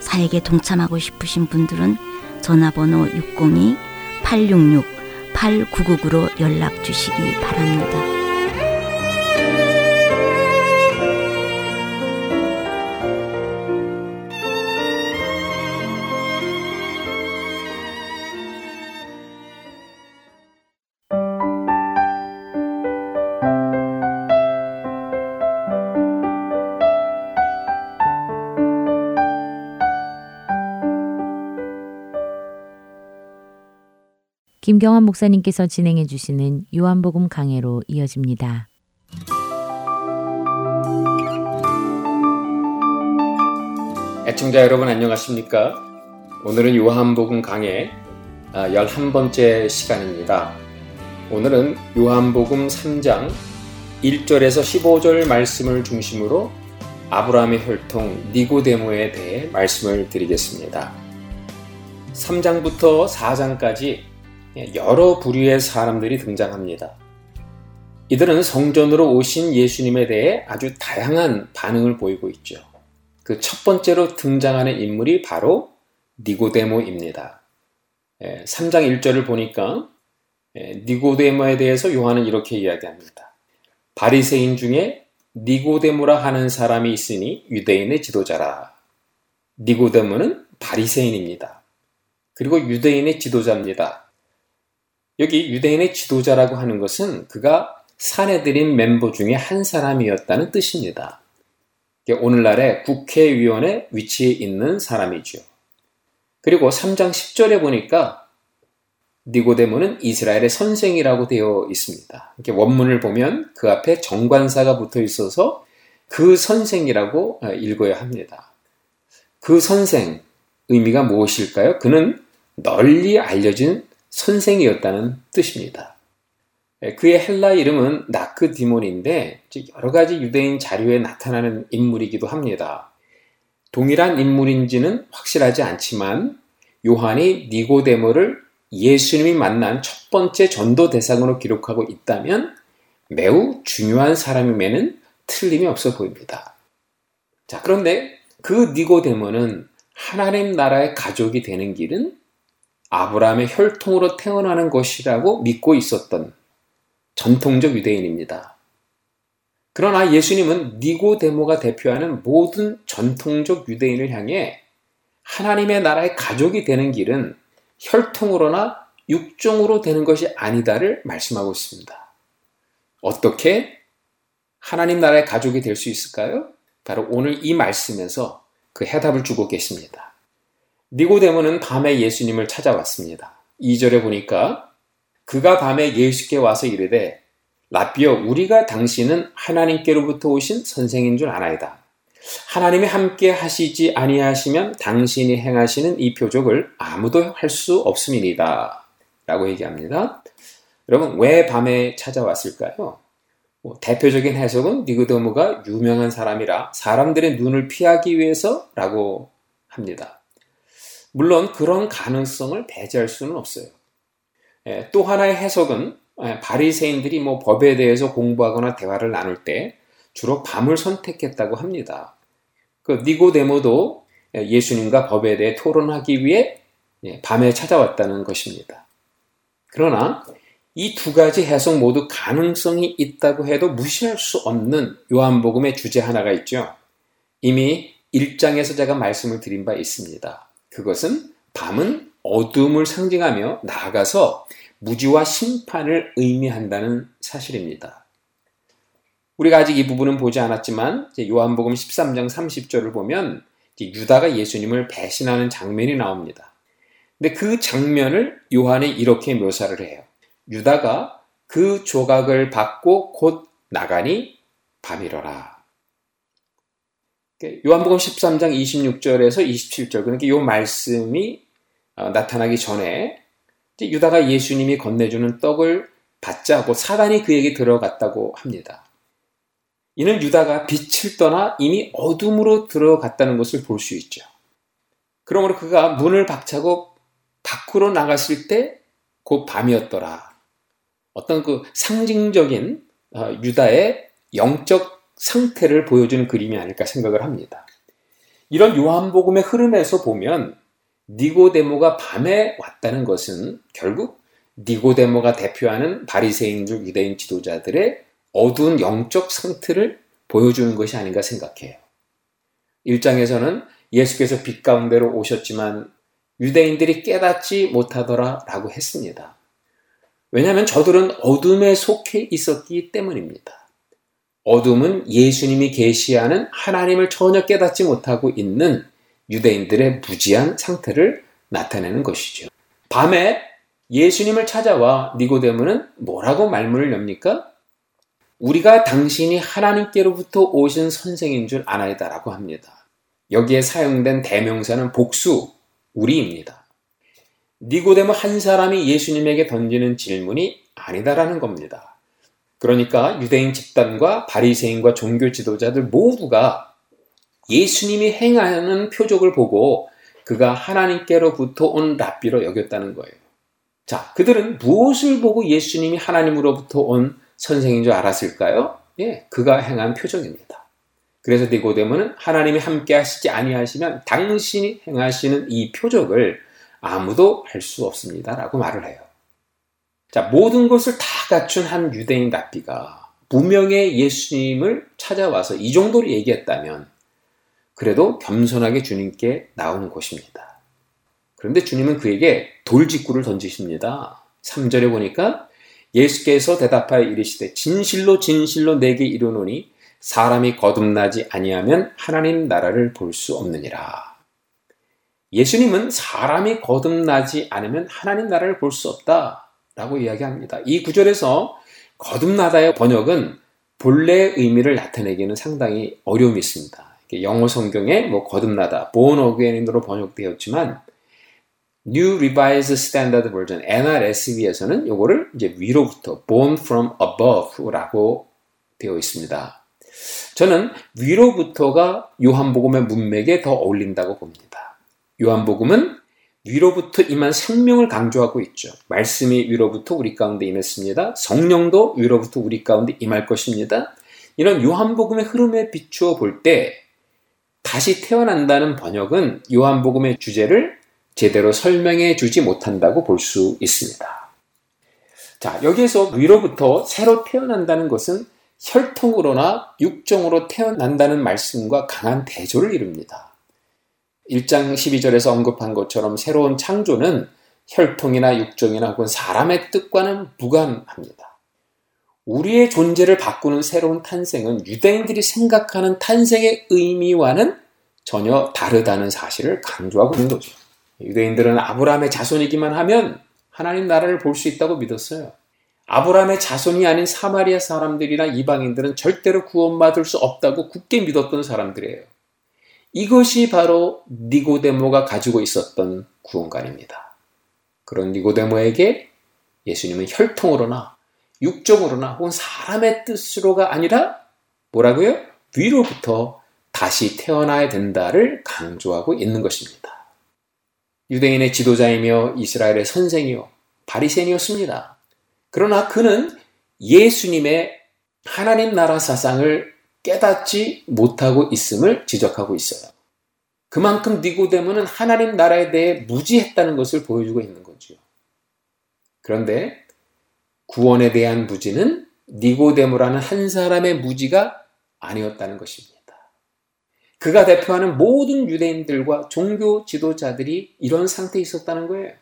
Speaker 6: 사역에 동참하고 싶으신 분들은 전화번호 602-866-8999로 연락 주시기 바랍니다.
Speaker 1: 김경환 목사님께서 진행해 주시는 요한복음 강해로 이어집니다.
Speaker 7: 애청자 여러분 안녕하십니까? 오늘은 요한복음 강해 11번째 아, 시간입니다. 오늘은 요한복음 3장 1절에서 15절 말씀을 중심으로 아브라함의 혈통 니고데모에 대해 말씀을 드리겠습니다. 3장부터 4장까지 여러 부류의 사람들이 등장합니다. 이들은 성전으로 오신 예수님에 대해 아주 다양한 반응을 보이고 있죠. 그 첫 번째로 등장하는 인물이 바로 니고데모입니다. 3장 예, 1절을 보니까 예, 니고데모에 대해서 요한은 이렇게 이야기합니다. 바리새인 중에 니고데모라 하는 사람이 있으니 유대인의 지도자라. 니고데모는 바리새인입니다. 그리고 유대인의 지도자입니다. 여기 유대인의 지도자라고 하는 것은 그가 사내들인 멤버 중에 한 사람이었다는 뜻입니다. 오늘날의 국회의원의 위치에 있는 사람이죠. 그리고 3장 10절에 보니까 니고데모는 이스라엘의 선생이라고 되어 있습니다. 이렇게 원문을 보면 그 앞에 정관사가 붙어 있어서 그 선생이라고 읽어야 합니다. 그 선생 의미가 무엇일까요? 그는 널리 알려진 선생이었다는 뜻입니다. 예, 그의 헬라 이름은 나크디몬인데 여러 가지 유대인 자료에 나타나는 인물이기도 합니다. 동일한 인물인지는 확실하지 않지만 요한이 니고데모를 예수님이 만난 첫 번째 전도 대상으로 기록하고 있다면 매우 중요한 사람임에는 틀림이 없어 보입니다. 자, 그런데 그 니고데모는 하나님 나라의 가족이 되는 길은 아브라함의 혈통으로 태어나는 것이라고 믿고 있었던 전통적 유대인입니다. 그러나 예수님은 니고데모가 대표하는 모든 전통적 유대인을 향해 하나님의 나라의 가족이 되는 길은 혈통으로나 육종으로 되는 것이 아니다를 말씀하고 있습니다. 어떻게 하나님 나라의 가족이 될 수 있을까요? 바로 오늘 이 말씀에서 그 해답을 주고 계십니다. 니고데모는 밤에 예수님을 찾아왔습니다. 2절에 보니까 그가 밤에 예수께 와서 이르되 라비어 우리가 당신은 하나님께로부터 오신 선생인 줄 아나이다. 하나님이 함께 하시지 아니하시면 당신이 행하시는 이 표적을 아무도 할 수 없음이니다. 라고 얘기합니다. 여러분 왜 밤에 찾아왔을까요? 뭐 대표적인 해석은 니고데모가 유명한 사람이라 사람들의 눈을 피하기 위해서라고 합니다. 물론 그런 가능성을 배제할 수는 없어요. 예, 또 하나의 해석은 예, 바리새인들이 뭐 법에 대해서 공부하거나 대화를 나눌 때 주로 밤을 선택했다고 합니다. 그 니고데모도 예수님과 법에 대해 토론하기 위해 예, 밤에 찾아왔다는 것입니다. 그러나 이 두 가지 해석 모두 가능성이 있다고 해도 무시할 수 없는 요한복음의 주제 하나가 있죠. 이미 1장에서 제가 말씀을 드린 바 있습니다. 그것은 밤은 어둠을 상징하며 나아가서 무지와 심판을 의미한다는 사실입니다. 우리가 아직 이 부분은 보지 않았지만 요한복음 13장 30절을 보면 유다가 예수님을 배신하는 장면이 나옵니다. 근데 그 장면을 요한이 이렇게 묘사를 해요. 유다가 그 조각을 받고 곧 나가니 밤이러라. 요한복음 13장 26절에서 27절 그러니까 이 말씀이 어, 나타나기 전에 유다가 예수님이 건네주는 떡을 받자고 사단이 그에게 들어갔다고 합니다. 이는 유다가 빛을 떠나 이미 어둠으로 들어갔다는 것을 볼 수 있죠. 그러므로 그가 문을 박차고 밖으로 나갔을 때 곧 밤이었더라. 어떤 그 상징적인 어, 유다의 영적 상태를 보여주는 그림이 아닐까 생각을 합니다. 이런 요한복음의 흐름에서 보면 니고데모가 밤에 왔다는 것은 결국 니고데모가 대표하는 바리새인들 유대인 지도자들의 어두운 영적 상태를 보여주는 것이 아닌가 생각해요. 1장에서는 예수께서 빛 가운데로 오셨지만 유대인들이 깨닫지 못하더라 라고 했습니다. 왜냐하면 저들은 어둠에 속해 있었기 때문입니다. 어둠은 예수님이 계시하는 하나님을 전혀 깨닫지 못하고 있는 유대인들의 무지한 상태를 나타내는 것이죠. 밤에 예수님을 찾아와 니고데모는 뭐라고 말문을 엽니까? 우리가 당신이 하나님께로부터 오신 선생인 줄 아나이다라고 합니다. 여기에 사용된 대명사는 복수, 우리입니다. 니고데모 한 사람이 예수님에게 던지는 질문이 아니다라는 겁니다. 그러니까 유대인 집단과 바리새인과 종교 지도자들 모두가 예수님이 행하는 표적을 보고 그가 하나님께로부터 온 랍비로 여겼다는 거예요. 자, 그들은 무엇을 보고 예수님이 하나님으로부터 온 선생인 줄 알았을까요? 예, 그가 행한 표정입니다. 그래서 니고데모는 하나님이 함께 하시지 아니하시면 당신이 행하시는 이 표적을 아무도 할 수 없습니다라고 말을 해요. 자, 모든 것을 다 갖춘 한 유대인 랍비가 무명의 예수님을 찾아와서 이 정도로 얘기했다면 그래도 겸손하게 주님께 나오는 것입니다. 그런데 주님은 그에게 돌직구를 던지십니다. 3절에 보니까 예수께서 대답하여 이르시되 진실로 진실로 내게 이르노니 사람이 거듭나지 아니하면 하나님 나라를 볼 수 없느니라. 예수님은 사람이 거듭나지 않으면 하나님 나라를 볼 수 없다 라고 이야기합니다. 이 구절에서 거듭나다의 번역은 본래의 의미를 나타내기는 상당히 어려움이 있습니다. 영어 성경에 뭐 거듭나다, born again으로 번역되었지만 New Revised Standard Version NRSV에서는 이거를 이제 위로부터 born from above라고 되어 있습니다. 저는 위로부터가 요한복음의 문맥에 더 어울린다고 봅니다. 요한복음은 위로부터 임한 생명을 강조하고 있죠. 말씀이 위로부터 우리 가운데 임했습니다. 성령도 위로부터 우리 가운데 임할 것입니다. 이런 요한복음의 흐름에 비추어 볼 때 다시 태어난다는 번역은 요한복음의 주제를 제대로 설명해 주지 못한다고 볼 수 있습니다. 자, 여기에서 위로부터 새로 태어난다는 것은 혈통으로나 육정으로 태어난다는 말씀과 강한 대조를 이룹니다. 1장 12절에서 언급한 것처럼 새로운 창조는 혈통이나 육정이나 혹은 사람의 뜻과는 무관합니다. 우리의 존재를 바꾸는 새로운 탄생은 유대인들이 생각하는 탄생의 의미와는 전혀 다르다는 사실을 강조하고 있는 거죠. 유대인들은 아브라함의 자손이기만 하면 하나님 나라를 볼 수 있다고 믿었어요. 아브라함의 자손이 아닌 사마리아 사람들이나 이방인들은 절대로 구원받을 수 없다고 굳게 믿었던 사람들이에요. 이것이 바로 니고데모가 가지고 있었던 구원관입니다. 그런 니고데모에게 예수님은 혈통으로나 육적으로나 혹은 사람의 뜻으로가 아니라 뭐라고요? 위로부터 다시 태어나야 된다를 강조하고 있는 것입니다. 유대인의 지도자이며 이스라엘의 선생이요 바리새인이었습니다. 그러나 그는 예수님의 하나님 나라 사상을 깨닫지 못하고 있음을 지적하고 있어요. 그만큼 니고데모는 하나님 나라에 대해 무지했다는 것을 보여주고 있는 거죠. 그런데 구원에 대한 무지는 니고데모라는 한 사람의 무지가 아니었다는 것입니다. 그가 대표하는 모든 유대인들과 종교 지도자들이 이런 상태에 있었다는 거예요.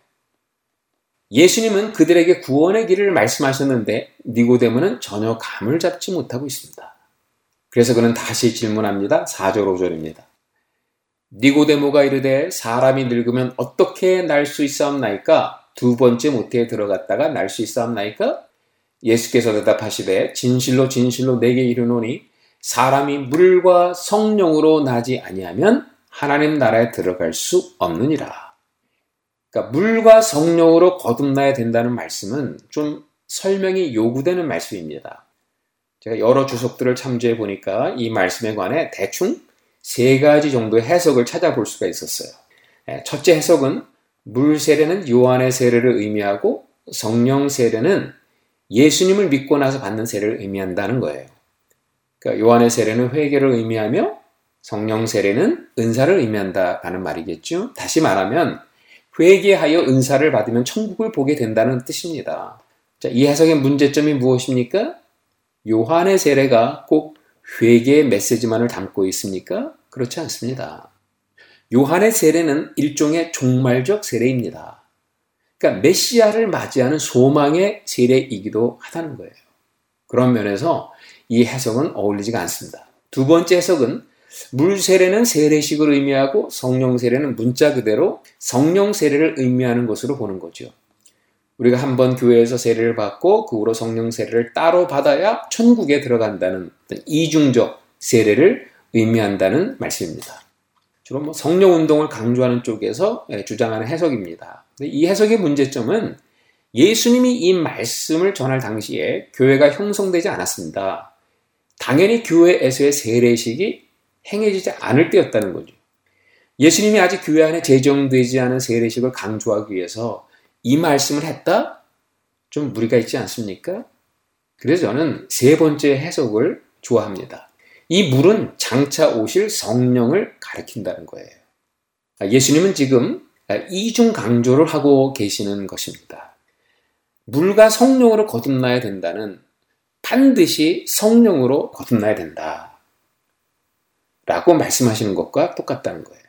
Speaker 7: 예수님은 그들에게 구원의 길을 말씀하셨는데 니고데모는 전혀 감을 잡지 못하고 있습니다. 그래서 그는 다시 질문합니다. 4절 5절입니다. 니고데모가 이르되 사람이 늙으면 어떻게 날 수 있사옵나이까? 두 번째 모태에 들어갔다가 날 수 있사옵나이까? 예수께서 대답하시되 진실로 진실로 내게 이르노니 사람이 물과 성령으로 나지 아니하면 하나님 나라에 들어갈 수 없느니라. 그러니까 물과 성령으로 거듭나야 된다는 말씀은 좀 설명이 요구되는 말씀입니다. 제가 여러 주석들을 참조해 보니까 이 말씀에 관해 대충 세 가지 정도의 해석을 찾아볼 수가 있었어요. 예, 첫째 해석은 물 세례는 요한의 세례를 의미하고 성령 세례는 예수님을 믿고 나서 받는 세례를 의미한다는 거예요. 그러니까 요한의 세례는 회개를 의미하며 성령 세례는 은사를 의미한다라는 말이겠죠. 다시 말하면 회개하여 은사를 받으면 천국을 보게 된다는 뜻입니다. 자, 이 해석의 문제점이 무엇입니까? 요한의 세례가 꼭 회개의 메시지만을 담고 있습니까? 그렇지 않습니다. 요한의 세례는 일종의 종말적 세례입니다. 그러니까 메시아를 맞이하는 소망의 세례이기도 하다는 거예요. 그런 면에서 이 해석은 어울리지가 않습니다. 두 번째 해석은 물 세례는 세례식을 의미하고 성령 세례는 문자 그대로 성령 세례를 의미하는 것으로 보는 거죠. 우리가 한 번 교회에서 세례를 받고 그 후로 성령 세례를 따로 받아야 천국에 들어간다는 이중적 세례를 의미한다는 말씀입니다. 주로 뭐 성령 운동을 강조하는 쪽에서 예, 주장하는 해석입니다. 이 해석의 문제점은 예수님이 이 말씀을 전할 당시에 교회가 형성되지 않았습니다. 당연히 교회에서의 세례식이 행해지지 않을 때였다는 거죠. 예수님이 아직 교회 안에 제정되지 않은 세례식을 강조하기 위해서 이 말씀을 했다? 좀 무리가 있지 않습니까? 그래서 저는 세 번째 해석을 좋아합니다. 이 물은 장차 오실 성령을 가리킨다는 거예요. 아, 예수님은 지금 이중 강조를 하고 계시는 것입니다. 물과 성령으로 거듭나야 된다는 반드시 성령으로 거듭나야 된다. 라고 말씀하시는 것과 똑같다는 거예요.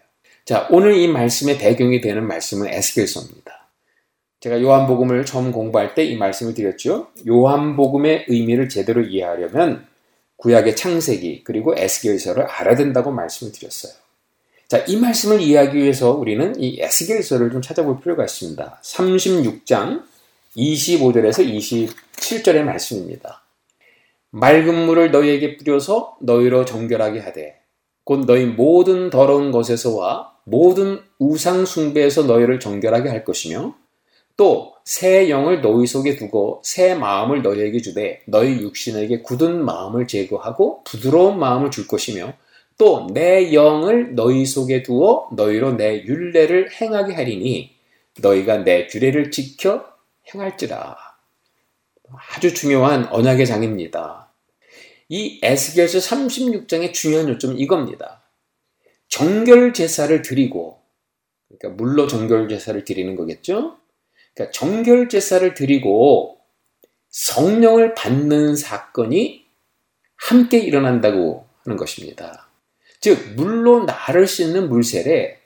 Speaker 7: 자, 오늘 이 말씀의 배경이 되는 말씀은 에스겔서입니다. 제가 요한복음을 처음 공부할 때 이 말씀을 드렸죠. 요한복음의 의미를 제대로 이해하려면 구약의 창세기 그리고 에스겔서를 알아야 된다고 말씀을 드렸어요. 자, 이 말씀을 이해하기 위해서 우리는 이 에스겔서를 좀 찾아볼 필요가 있습니다. 36장 25절에서 27절의 말씀입니다. 맑은 물을 너희에게 뿌려서 너희로 정결하게 하되 곧 너희 모든 더러운 것에서와 모든 우상 숭배에서 너희를 정결하게 할 것이며 또 새 영을 너희 속에 두고 새 마음을 너희에게 주되 너희 육신에게 굳은 마음을 제거하고 부드러운 마음을 줄 것이며 또 내 영을 너희 속에 두어 너희로 내 율례를 행하게 하리니 너희가 내 규례를 지켜 행할지라. 아주 중요한 언약의 장입니다. 이 에스겔서 36장의 중요한 요점은 이겁니다. 정결 제사를 드리고 그러니까 물로 정결 제사를 드리는 거겠죠? 그러니까 정결 제사를 드리고 성령을 받는 사건이 함께 일어난다고 하는 것입니다. 즉 물로 나를 씻는 물 세례,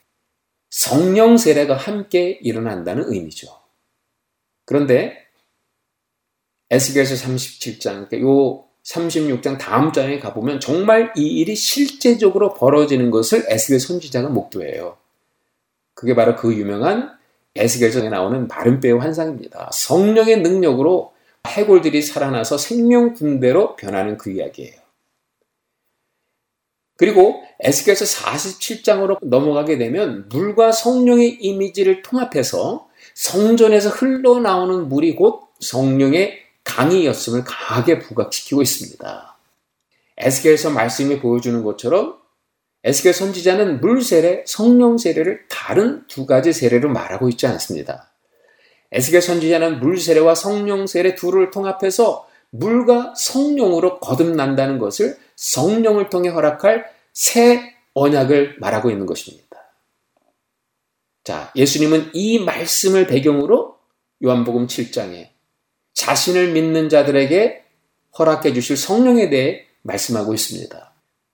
Speaker 7: 성령 세례가 함께 일어난다는 의미죠. 그런데 에스겔서 37장, 그러니까 요 36장 다음 장에 가보면 정말 이 일이 실제적으로 벌어지는 것을 에스겔 선지자가 목도해요. 그게 바로 그 유명한 에스겔서에 나오는 마른뼈의 환상입니다. 성령의 능력으로 해골들이 살아나서 생명 군대로 변하는 그 이야기예요. 그리고 에스겔서 47장으로 넘어가게 되면 물과 성령의 이미지를 통합해서 성전에서 흘러나오는 물이 곧 성령의 강이었음을 강하게 부각시키고 있습니다. 에스겔서 말씀이 보여주는 것처럼 에스겔 선지자는 물 세례, 성령 세례를 다른 두 가지 세례로 말하고 있지 않습니다. 에스겔 선지자는 물 세례와 성령 세례 둘을 통합해서 물과 성령으로 거듭난다는 것을 성령을 통해 허락할 새 언약을 말하고 있는 것입니다. 자, 예수님은 이 말씀을 배경으로 요한복음 7장에 자신을 믿는 자들에게 허락해 주실 성령에 대해 말씀하고 있습니다.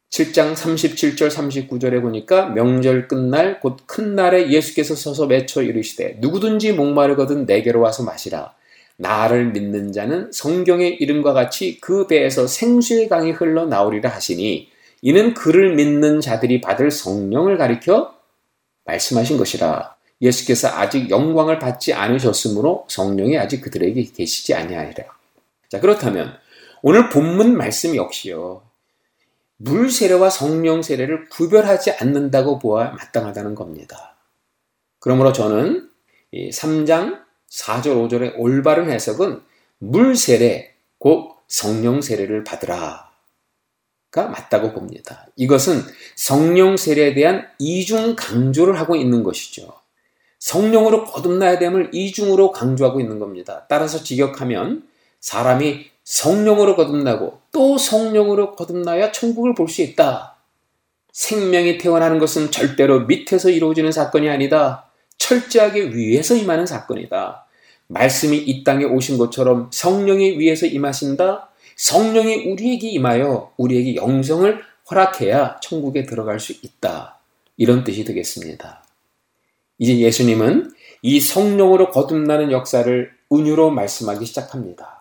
Speaker 7: 7장 37절 39절에 보니까 명절 끝날 곧 큰 날에 예수께서 서서 외쳐 이르시되 누구든지 목마르거든 내게로 와서 마시라. 나를 믿는 자는 성경의 이름과 같이 그 배에서 생수의 강이 흘러 나오리라 하시니 이는 그를 믿는 자들이 받을 성령을 가리켜 말씀하신 것이라. 예수께서 아직 영광을 받지 않으셨으므로 성령이 아직 그들에게 계시지 아니하리라. 자, 그렇다면 오늘 본문 말씀 역시요. 물 세례와 성령 세례를 구별하지 않는다고 보아 마땅하다는 겁니다. 그러므로 저는 3장 4절 5절의 올바른 해석은 물 세례 곧 성령 세례를 받으라 가 맞다고 봅니다. 이것은 성령 세례에 대한 이중 강조를 하고 있는 것이죠. 성령으로 거듭나야 됨을 이중으로 강조하고 있는 겁니다. 따라서 직역하면 사람이 성령으로 거듭나고 또 성령으로 거듭나야 천국을 볼 수 있다. 생명이 태어나는 것은 절대로 밑에서 이루어지는 사건이 아니다. 철저하게 위에서 임하는 사건이다. 말씀이 이 땅에 오신 것처럼 성령이 위에서 임하신다. 성령이 우리에게 임하여 우리에게 영성을 허락해야 천국에 들어갈 수 있다. 이런 뜻이 되겠습니다. 이제 예수님은 이 성령으로 거듭나는 역사를 은유로 말씀하기 시작합니다.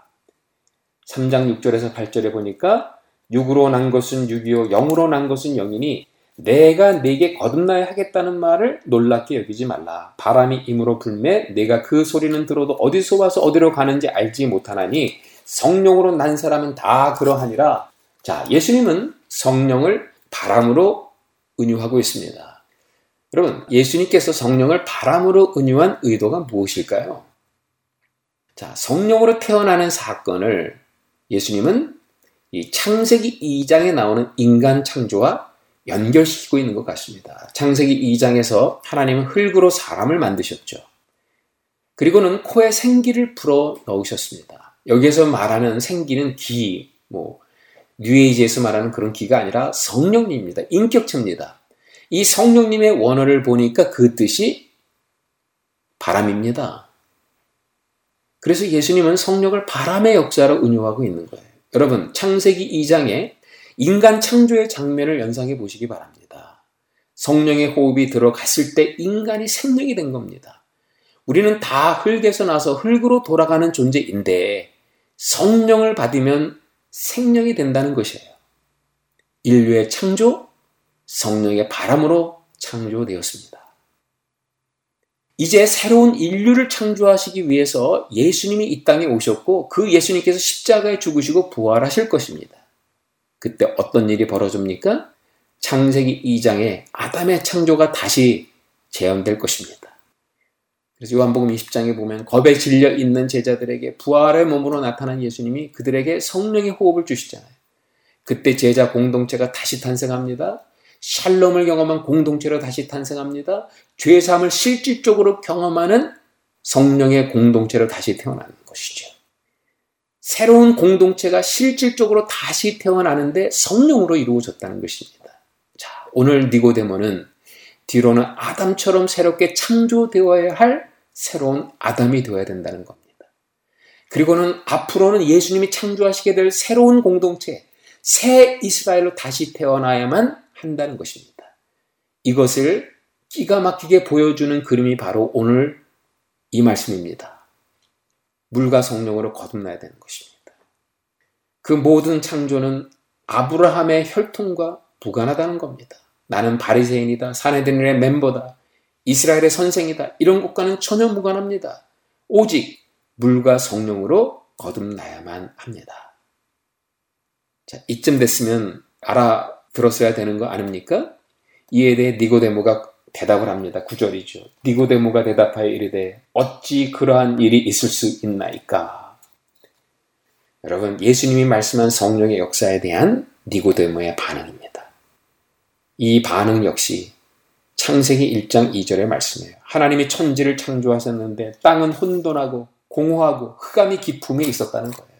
Speaker 7: 3장 6절에서 8절에 보니까 육으로 난 것은 육이요 영으로 난 것은 영이니 내가 네게 거듭나야 하겠다는 말을 놀랍게 여기지 말라. 바람이 임으로 불매 내가 그 소리는 들어도 어디서 와서 어디로 가는지 알지 못하나니 성령으로 난 사람은 다 그러하니라. 자, 예수님은 성령을 바람으로 은유하고 있습니다. 여러분, 예수님께서 성령을 바람으로 은유한 의도가 무엇일까요? 자, 성령으로 태어나는 사건을 예수님은 이 창세기 2장에 나오는 인간 창조와 연결시키고 있는 것 같습니다. 창세기 2장에서 하나님은 흙으로 사람을 만드셨죠. 그리고는 코에 생기를 불어 넣으셨습니다. 여기에서 말하는 생기는 기, 뭐 뉴에이지에서 말하는 그런 기가 아니라 성령님입니다. 인격체입니다. 이 성령님의 원어를 보니까 그 뜻이 바람입니다. 그래서 예수님은 성령을 바람의 역사로 은유하고 있는 거예요. 여러분, 창세기 2장에 인간 창조의 장면을 연상해 보시기 바랍니다. 성령의 호흡이 들어갔을 때 인간이 생명이 된 겁니다. 우리는 다 흙에서 나서 흙으로 돌아가는 존재인데 성령을 받으면 생명이 된다는 것이에요. 인류의 창조, 성령의 바람으로 창조되었습니다. 이제 새로운 인류를 창조하시기 위해서 예수님이 이 땅에 오셨고 그 예수님께서 십자가에 죽으시고 부활하실 것입니다. 그때 어떤 일이 벌어집니까? 창세기 2장에 아담의 창조가 다시 재현될 것입니다. 그래서 요한복음 20장에 보면 겁에 질려 있는 제자들에게 부활의 몸으로 나타난 예수님이 그들에게 성령의 호흡을 주시잖아요. 그때 제자 공동체가 다시 탄생합니다. 샬롬을 경험한 공동체로 다시 탄생합니다. 죄사함을 실질적으로 경험하는 성령의 공동체로 다시 태어나는 것이죠. 새로운 공동체가 실질적으로 다시 태어나는데 성령으로 이루어졌다는 것입니다. 자, 오늘 니고데모는 뒤로는 아담처럼 새롭게 창조되어야 할 새로운 아담이 되어야 된다는 겁니다. 그리고는 앞으로는 예수님이 창조하시게 될 새로운 공동체, 새 이스라엘로 다시 태어나야만 한다는 것입니다. 이것을 기가 막히게 보여주는 그림이 바로 오늘 이 말씀입니다. 물과 성령으로 거듭나야 되는 것입니다. 그 모든 창조는 아브라함의 혈통과 무관하다는 겁니다. 나는 바리새인이다. 사내들의 멤버다. 이스라엘의 선생이다. 이런 것과는 전혀 무관합니다. 오직 물과 성령으로 거듭나야만 합니다. 자, 이쯤 됐으면 알아 들었어야 되는 거 아닙니까? 이에 대해 니고데모가 대답을 합니다. 구절이죠. 니고데모가 대답하여 이르되 어찌 그러한 일이 있을 수 있나이까? 여러분, 예수님이 말씀한 성령의 역사에 대한 니고데모의 반응입니다. 이 반응 역시 창세기 1장 2절의 말씀이에요. 하나님이 천지를 창조하셨는데 땅은 혼돈하고 공허하고 흑암이 기품에 있었다는 거예요.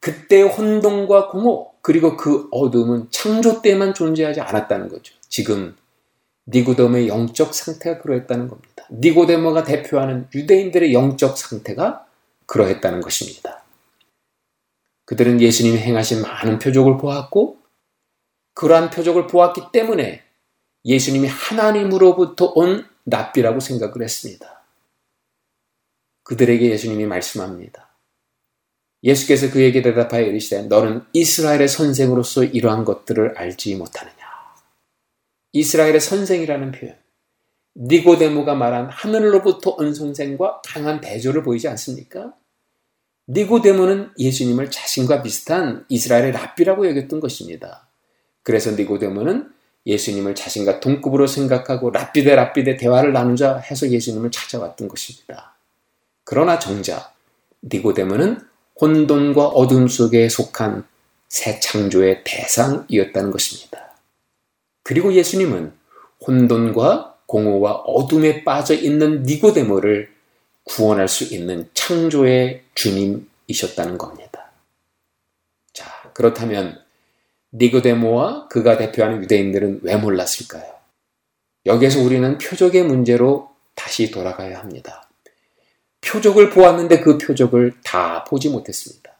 Speaker 7: 그때 혼돈과 공허 그리고 그 어둠은 창조 때만 존재하지 않았다는 거죠. 지금 니고데모의 영적 상태가 그러했다는 겁니다. 니고데모가 대표하는 유대인들의 영적 상태가 그러했다는 것입니다. 그들은 예수님이 행하신 많은 표적을 보았고 그러한 표적을 보았기 때문에 예수님이 하나님으로부터 온 납비라고 생각을 했습니다. 그들에게 예수님이 말씀합니다. 예수께서 그에게 대답하여 이르시되 너는 이스라엘의 선생으로서 이러한 것들을 알지 못하느냐. 이스라엘의 선생이라는 표현. 니고데모가 말한 하늘로부터 온 선생과 강한 대조를 보이지 않습니까? 니고데모는 예수님을 자신과 비슷한 이스라엘의 랍비라고 여겼던 것입니다. 그래서 니고데모는 예수님을 자신과 동급으로 생각하고 랍비 대 랍비 대 대화를 나누자 해서 예수님을 찾아왔던 것입니다. 그러나 정작 니고데모는 혼돈과 어둠 속에 속한 새 창조의 대상이었다는 것입니다. 그리고 예수님은 혼돈과 공허와 어둠에 빠져 있는 니고데모를 구원할 수 있는 창조의 주님이셨다는 겁니다. 자, 그렇다면 니고데모와 그가 대표하는 유대인들은 왜 몰랐을까요? 여기에서 우리는 표적의 문제로 다시 돌아가야 합니다. 표적을 보았는데 그 표적을 다 보지 못했습니다.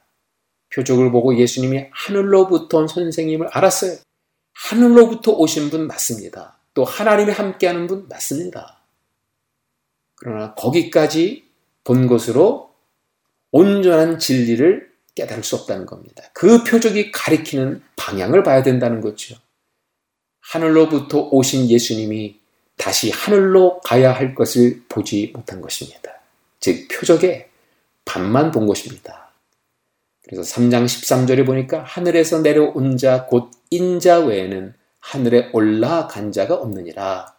Speaker 7: 표적을 보고 예수님이 하늘로부터 온 선생님을 알았어요. 하늘로부터 오신 분 맞습니다. 또 하나님이 함께하는 분 맞습니다. 그러나 거기까지 본 것으로 온전한 진리를 깨달을 수 없다는 겁니다. 그 표적이 가리키는 방향을 봐야 된다는 거죠. 하늘로부터 오신 예수님이 다시 하늘로 가야 할 것을 보지 못한 것입니다. 즉, 표적의 반만 본 것입니다. 그래서 3장 13절에 보니까 하늘에서 내려온 자, 곧 인자 외에는 하늘에 올라간 자가 없느니라.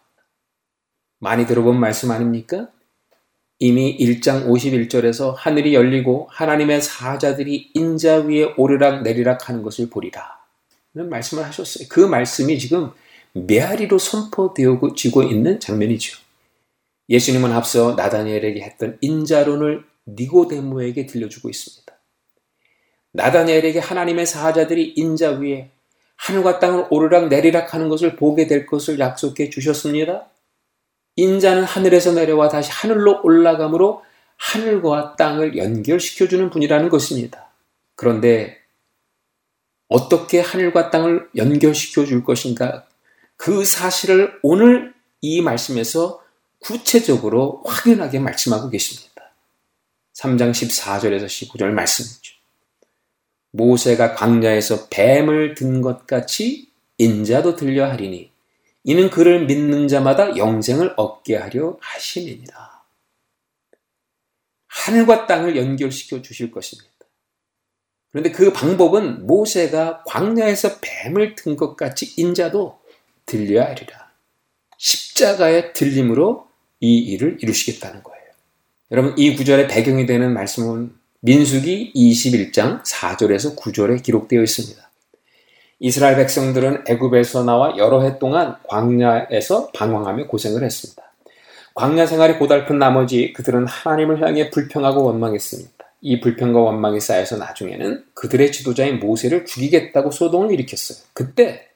Speaker 7: 많이 들어본 말씀 아닙니까? 이미 1장 51절에서 하늘이 열리고 하나님의 사자들이 인자 위에 오르락 내리락 하는 것을 보리라. 는 말씀을 하셨어요. 그 말씀이 지금 메아리로 선포되어지고 있는 장면이죠. 예수님은 앞서 나다니엘에게 했던 인자론을 니고데모에게 들려주고 있습니다. 나다니엘에게 하나님의 사자들이 인자 위에 하늘과 땅을 오르락 내리락 하는 것을 보게 될 것을 약속해 주셨습니다. 인자는 하늘에서 내려와 다시 하늘로 올라가므로 하늘과 땅을 연결시켜주는 분이라는 것입니다. 그런데 어떻게 하늘과 땅을 연결시켜 줄 것인가? 그 사실을 오늘 이 말씀에서 구체적으로 확연하게 말씀하고 계십니다. 3장 14절에서 15절 말씀이죠. 모세가 광야에서 뱀을 든 것 같이 인자도 들려 하리니 이는 그를 믿는 자마다 영생을 얻게 하려 하심이니라. 하늘과 땅을 연결시켜 주실 것입니다. 그런데 그 방법은 모세가 광야에서 뱀을 든 것 같이 인자도 들려야 하리라. 십자가의 들림으로 이 일을 이루시겠다는 거예요. 여러분, 이 구절의 배경이 되는 말씀은 민수기 21장 4절에서 9절에 기록되어 있습니다. 이스라엘 백성들은 애굽에서 나와 여러 해 동안 광야에서 방황하며 고생을 했습니다. 광야 생활이 고달픈 나머지 그들은 하나님을 향해 불평하고 원망했습니다. 이 불평과 원망이 쌓여서 나중에는 그들의 지도자인 모세를 죽이겠다고 소동을 일으켰어요. 그때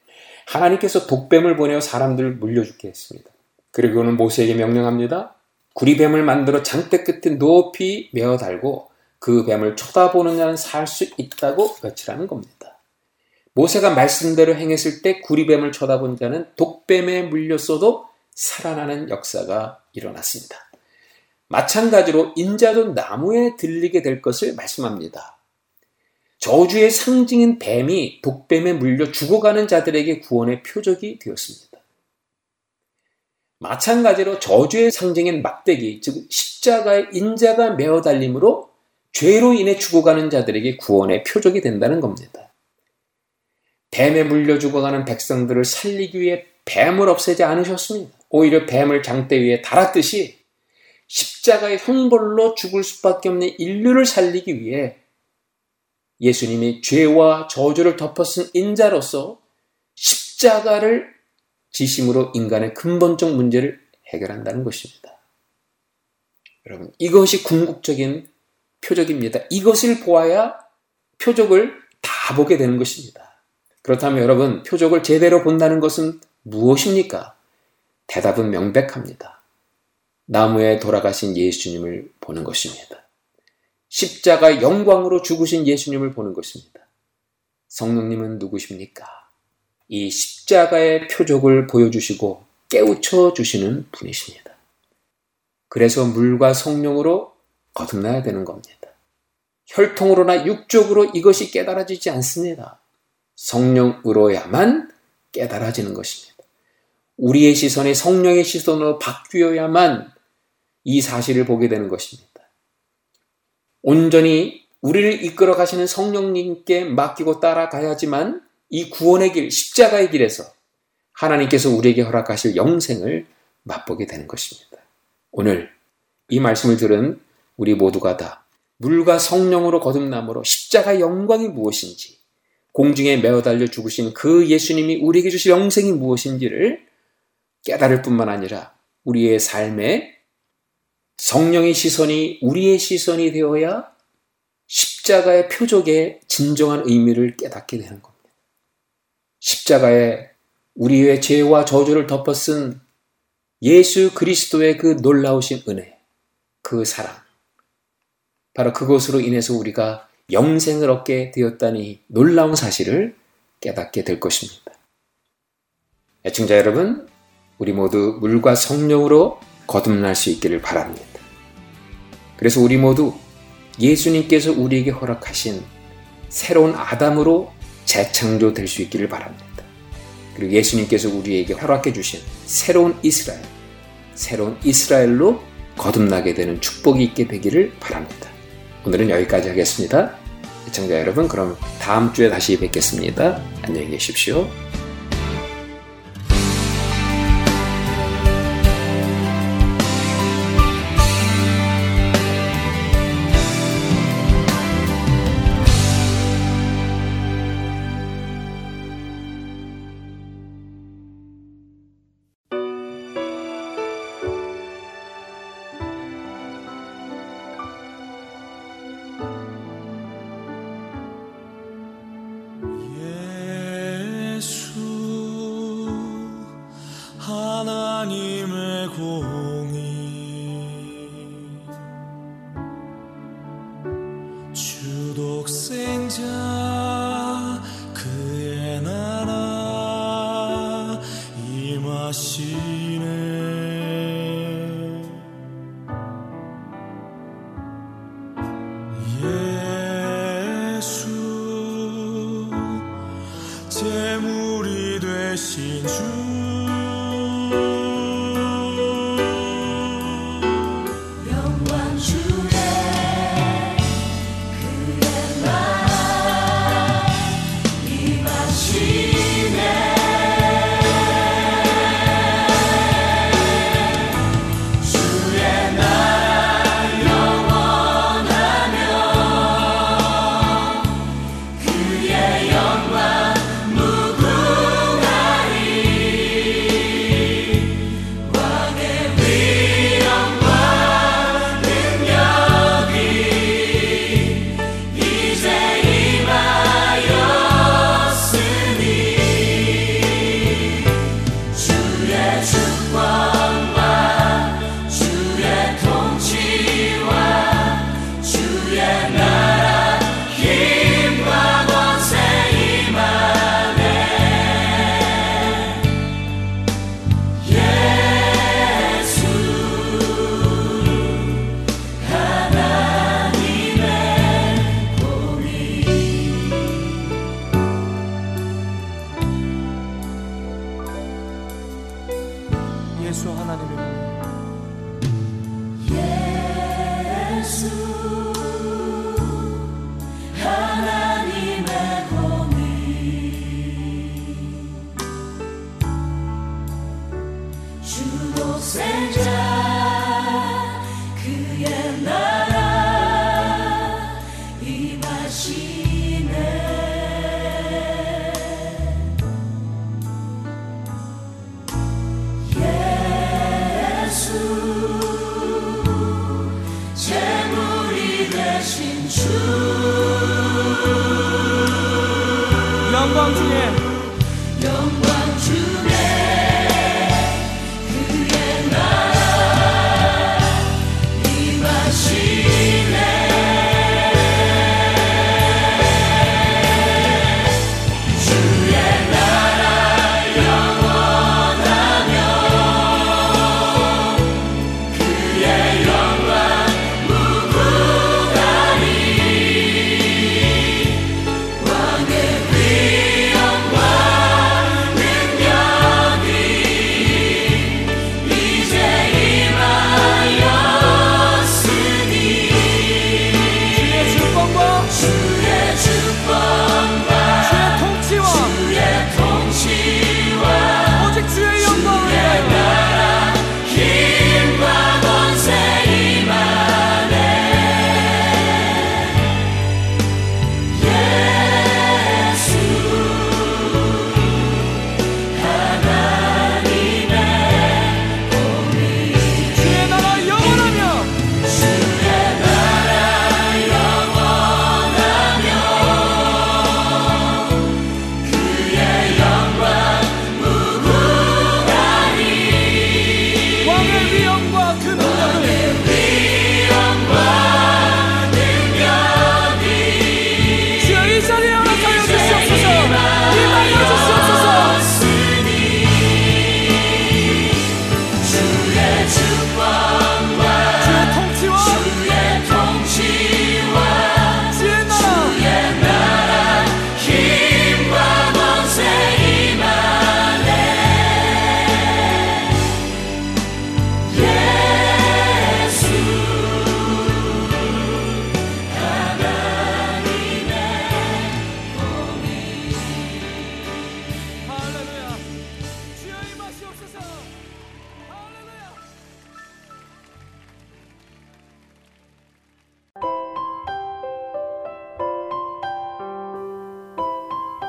Speaker 7: 하나님께서 독뱀을 보내어 사람들을 물려죽게 했습니다. 그리고는 모세에게 명령합니다. 구리뱀을 만들어 장대 끝에 높이 메어 달고 그 뱀을 쳐다보는 자는 살 수 있다고 외치라는 겁니다. 모세가 말씀대로 행했을 때 구리뱀을 쳐다본 자는 독뱀에 물렸어도 살아나는 역사가 일어났습니다. 마찬가지로 인자도 나무에 들리게 될 것을 말씀합니다. 저주의 상징인 뱀이 독뱀에 물려 죽어가는 자들에게 구원의 표적이 되었습니다. 마찬가지로 저주의 상징인 막대기, 즉 십자가의 인자가 메어 달림으로 죄로 인해 죽어가는 자들에게 구원의 표적이 된다는 겁니다. 뱀에 물려 죽어가는 백성들을 살리기 위해 뱀을 없애지 않으셨습니다. 오히려 뱀을 장대 위에 달았듯이 십자가의 형벌로 죽을 수밖에 없는 인류를 살리기 위해 예수님이 죄와 저주를 덮어쓴 인자로서 십자가를 지심으로 인간의 근본적 문제를 해결한다는 것입니다. 여러분, 이것이 궁극적인 표적입니다. 이것을 보아야 표적을 다 보게 되는 것입니다. 그렇다면 여러분, 표적을 제대로 본다는 것은 무엇입니까? 대답은 명백합니다. 나무에 돌아가신 예수님을 보는 것입니다. 십자가 영광으로 죽으신 예수님을 보는 것입니다. 성령님은 누구십니까? 이 십자가의 표적을 보여주시고 깨우쳐 주시는 분이십니다. 그래서 물과 성령으로 거듭나야 되는 겁니다. 혈통으로나 육적으로 이것이 깨달아지지 않습니다. 성령으로야만 깨달아지는 것입니다. 우리의 시선이 성령의 시선으로 바뀌어야만 이 사실을 보게 되는 것입니다. 온전히 우리를 이끌어 가시는 성령님께 맡기고 따라가야지만 이 구원의 길, 십자가의 길에서 하나님께서 우리에게 허락하실 영생을 맛보게 되는 것입니다. 오늘 이 말씀을 들은 우리 모두가 다 물과 성령으로 거듭남으로 십자가의 영광이 무엇인지, 공중에 매어 달려 죽으신 그 예수님이 우리에게 주실 영생이 무엇인지를 깨달을 뿐만 아니라 우리의 삶에 성령의 시선이 우리의 시선이 되어야 십자가의 표적의 진정한 의미를 깨닫게 되는 겁니다. 십자가에 우리의 죄와 저주를 덮어 쓴 예수 그리스도의 그 놀라우신 은혜, 그 사랑. 바로 그것으로 인해서 우리가 영생을 얻게 되었다니 놀라운 사실을 깨닫게 될 것입니다. 애청자 여러분, 우리 모두 물과 성령으로 거듭날 수 있기를 바랍니다. 그래서 우리 모두 예수님께서 우리에게 허락하신 새로운 아담으로 재창조될 수 있기를 바랍니다. 그리고 예수님께서 우리에게 허락해 주신 새로운 이스라엘, 새로운 이스라엘로 거듭나게 되는 축복이 있게 되기를 바랍니다. 오늘은 여기까지 하겠습니다. 시청자 여러분, 그럼 다음 주에 다시 뵙겠습니다. 안녕히 계십시오.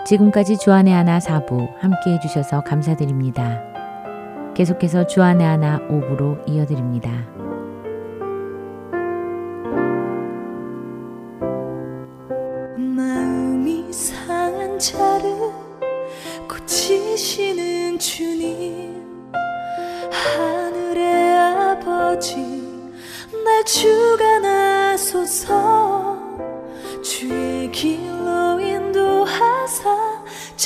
Speaker 1: 지금까지 주안의 하나 사부 함께 해주셔서 감사드립니다. 계속해서 주안의 하나 5부로 이어드립니다.
Speaker 8: 마음이 상한 자를 고치시는 주님 하늘의 아버지 날 주가 나소서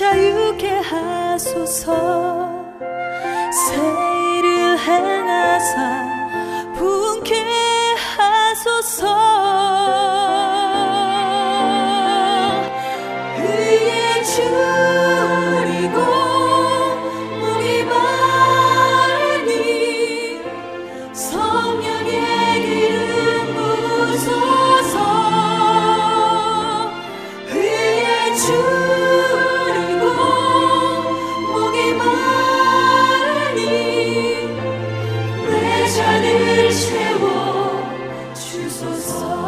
Speaker 9: 자유케 하소서. 새 일을 행하사 분케 하소서. so